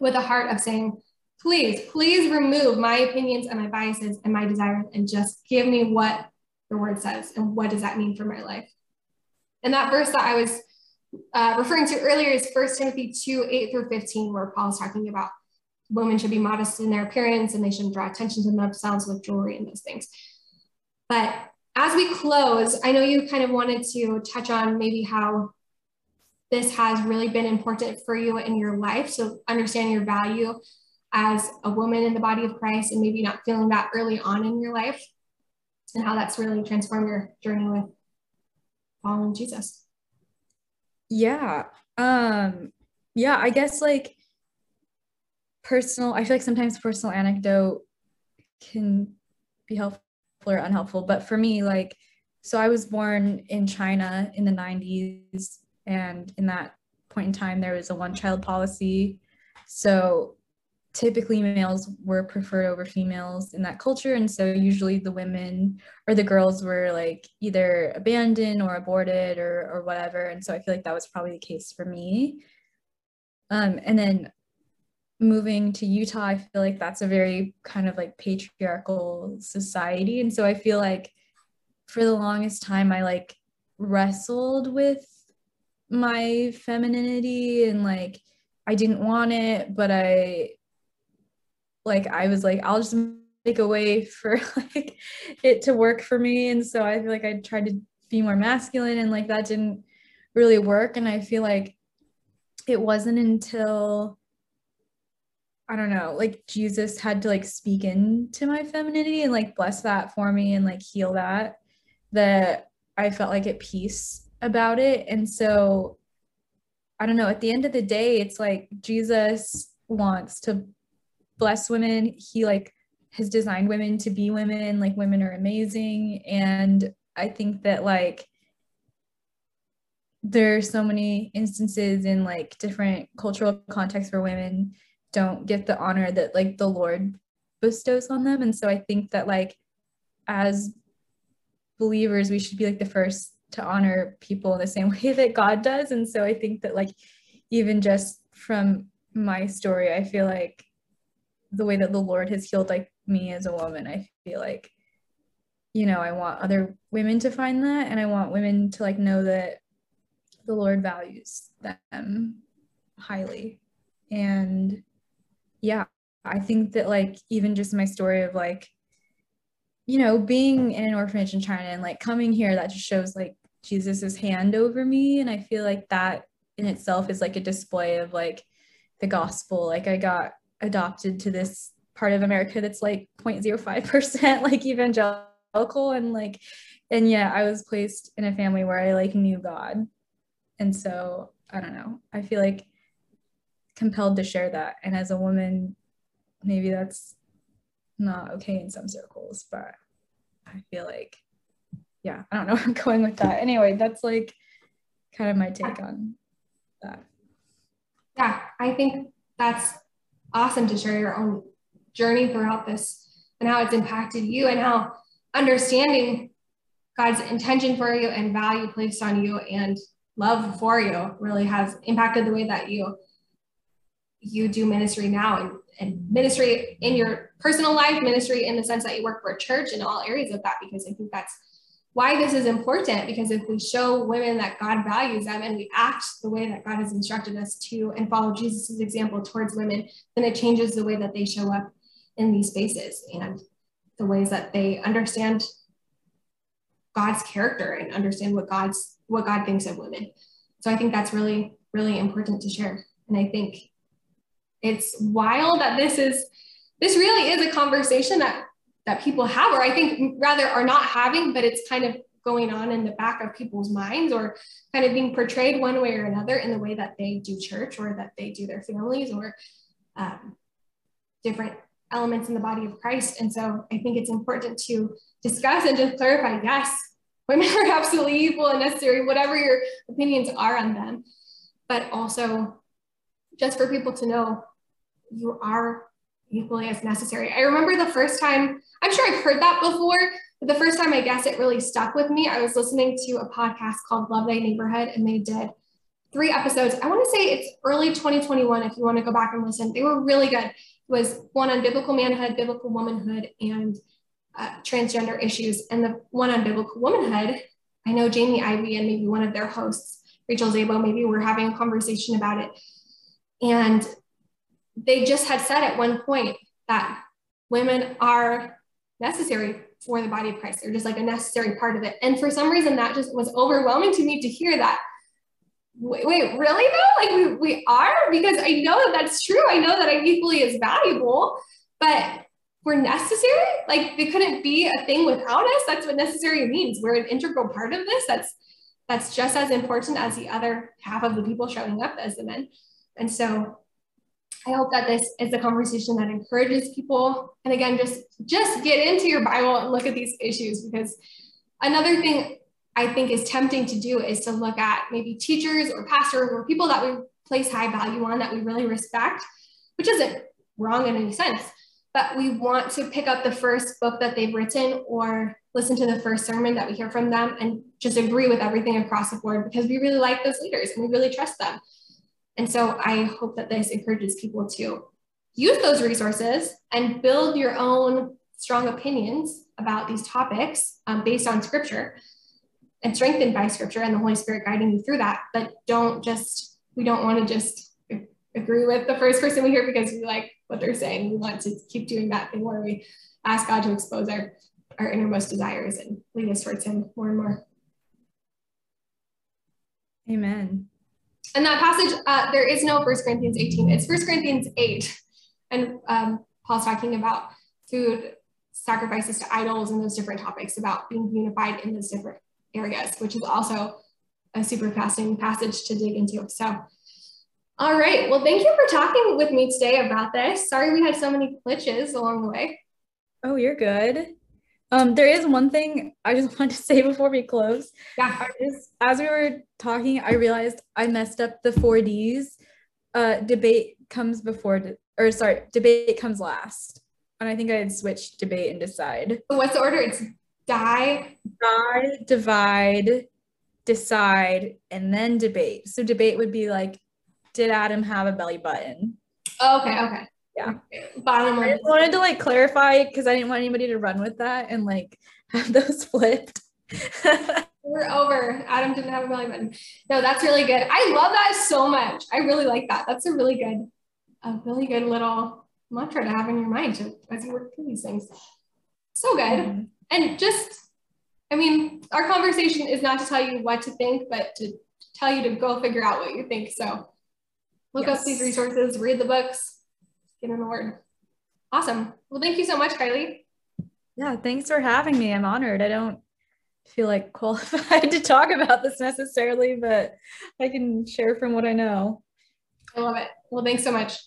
with a heart of saying, please, please remove my opinions and my biases and my desires, and just give me what the Word says and what does that mean for my life. And that verse that I was uh, referring to earlier is 1 Timothy 2 8 through 15, where Paul's talking about women should be modest in their appearance and they shouldn't draw attention to themselves with jewelry and those things. But as we close, I know you kind of wanted to touch on maybe how this has really been important for you in your life. So understand your value as a woman in the body of Christ and maybe not feeling that early on in your life and how that's really transformed your journey with following Jesus. Yeah. Um yeah, I guess like personal I feel like sometimes personal anecdote can be helpful or unhelpful, but for me like so I was born in China in the 90s and in that point in time there was a one child policy. So typically males were preferred over females in that culture and so usually the women or the girls were like either abandoned or aborted or or whatever and so i feel like that was probably the case for me um, and then moving to utah i feel like that's a very kind of like patriarchal society and so i feel like for the longest time i like wrestled with my femininity and like i didn't want it but i like I was like, I'll just make a way for <laughs> like it to work for me. And so I feel like I tried to be more masculine and like that didn't really work. And I feel like it wasn't until I don't know, like Jesus had to like speak into my femininity and like bless that for me and like heal that, that I felt like at peace about it. And so I don't know, at the end of the day, it's like Jesus wants to bless women. He like has designed women to be women. Like women are amazing. And I think that like there are so many instances in like different cultural contexts where women don't get the honor that like the Lord bestows on them. And so I think that like as believers, we should be like the first to honor people in the same <laughs> way that God does. And so I think that like even just from my story, I feel like the way that the Lord has healed like me as a woman, I feel like, you know, I want other women to find that and I want women to like know that the Lord values them highly. And yeah, I think that like even just my story of like, you know, being in an orphanage in China and like coming here, that just shows like Jesus's hand over me. And I feel like that in itself is like a display of like the gospel. Like I got adopted to this part of America that's like 0.05% <laughs> like evangelical and like and yeah I was placed in a family where I like knew God and so I don't know I feel like compelled to share that. And as a woman maybe that's not okay in some circles but I feel like yeah I don't know <laughs> where I'm going with that. Anyway that's like kind of my take on that. Yeah I think that's awesome to share your own journey throughout this and how it's impacted you and how understanding God's intention for you and value placed on you and love for you really has impacted the way that you you do ministry now and, and ministry in your personal life, ministry in the sense that you work for a church in all areas of that, because I think that's why this is important because if we show women that God values them and we act the way that God has instructed us to and follow Jesus's example towards women, then it changes the way that they show up in these spaces and the ways that they understand God's character and understand what God's what God thinks of women. So I think that's really, really important to share. And I think it's wild that this is this really is a conversation that that people have, or I think rather are not having, but it's kind of going on in the back of people's minds or kind of being portrayed one way or another in the way that they do church or that they do their families or um, different elements in the body of Christ. And so I think it's important to discuss and just clarify yes, <laughs> women are absolutely equal and necessary, whatever your opinions are on them. But also, just for people to know, you are equally as necessary. I remember the first time, I'm sure I've heard that before, but the first time I guess it really stuck with me, I was listening to a podcast called Love Thy Neighborhood, and they did three episodes. I want to say it's early 2021 if you want to go back and listen. They were really good. It was one on biblical manhood, biblical womanhood, and uh, transgender issues. And the one on biblical womanhood, I know Jamie Ivey and maybe one of their hosts, Rachel Zabo, maybe we're having a conversation about it. And they just had said at one point that women are necessary for the body of Christ. They're just like a necessary part of it. And for some reason, that just was overwhelming to me to hear that. Wait, wait really though? Like we, we are? Because I know that that's true. I know that I'm equally as valuable, but we're necessary. Like they couldn't be a thing without us. That's what necessary means. We're an integral part of this. That's that's just as important as the other half of the people showing up as the men. And so I hope that this is a conversation that encourages people. And again, just just get into your Bible and look at these issues because another thing I think is tempting to do is to look at maybe teachers or pastors or people that we place high value on that we really respect, which isn't wrong in any sense. But we want to pick up the first book that they've written or listen to the first sermon that we hear from them and just agree with everything across the board because we really like those leaders and we really trust them. And so I hope that this encourages people to use those resources and build your own strong opinions about these topics um, based on scripture and strengthened by scripture and the Holy Spirit guiding you through that. But don't just, we don't want to just agree with the first person we hear because we like what they're saying. We want to keep doing that thing where we ask God to expose our, our innermost desires and lead us towards Him more and more. Amen. And that passage, uh, there is no First Corinthians 18. It's First Corinthians 8. And um, Paul's talking about food sacrifices to idols and those different topics about being unified in those different areas, which is also a super fascinating passage to dig into. So, all right. Well, thank you for talking with me today about this. Sorry we had so many glitches along the way. Oh, you're good. Um, there is one thing I just <laughs> want to say before we close. Yeah. Just, as we were talking, I realized I messed up the four Ds. Uh, debate comes before, de- or sorry, debate comes last. And I think I had switched debate and decide. What's the order? It's die, die, divide, decide, and then debate. So debate would be like, did Adam have a belly button? okay, okay yeah bottom I just wanted to like clarify because I didn't want anybody to run with that and like <laughs> have those flipped. <laughs> We're over. Adam didn't have a belly button. No, that's really good. I love that so much. I really like that. That's a really good, a really good little mantra to have in your mind as you work through these things. So good. Mm-hmm. And just, I mean, our conversation is not to tell you what to think, but to tell you to go figure out what you think. So look yes. up these resources, read the books, get in the word. Awesome. Well, thank you so much, Kylee. Yeah, thanks for having me. I'm honored. I don't feel like <laughs> qualified to talk about this necessarily, but I can share from what I know. I love it. Well, thanks so much.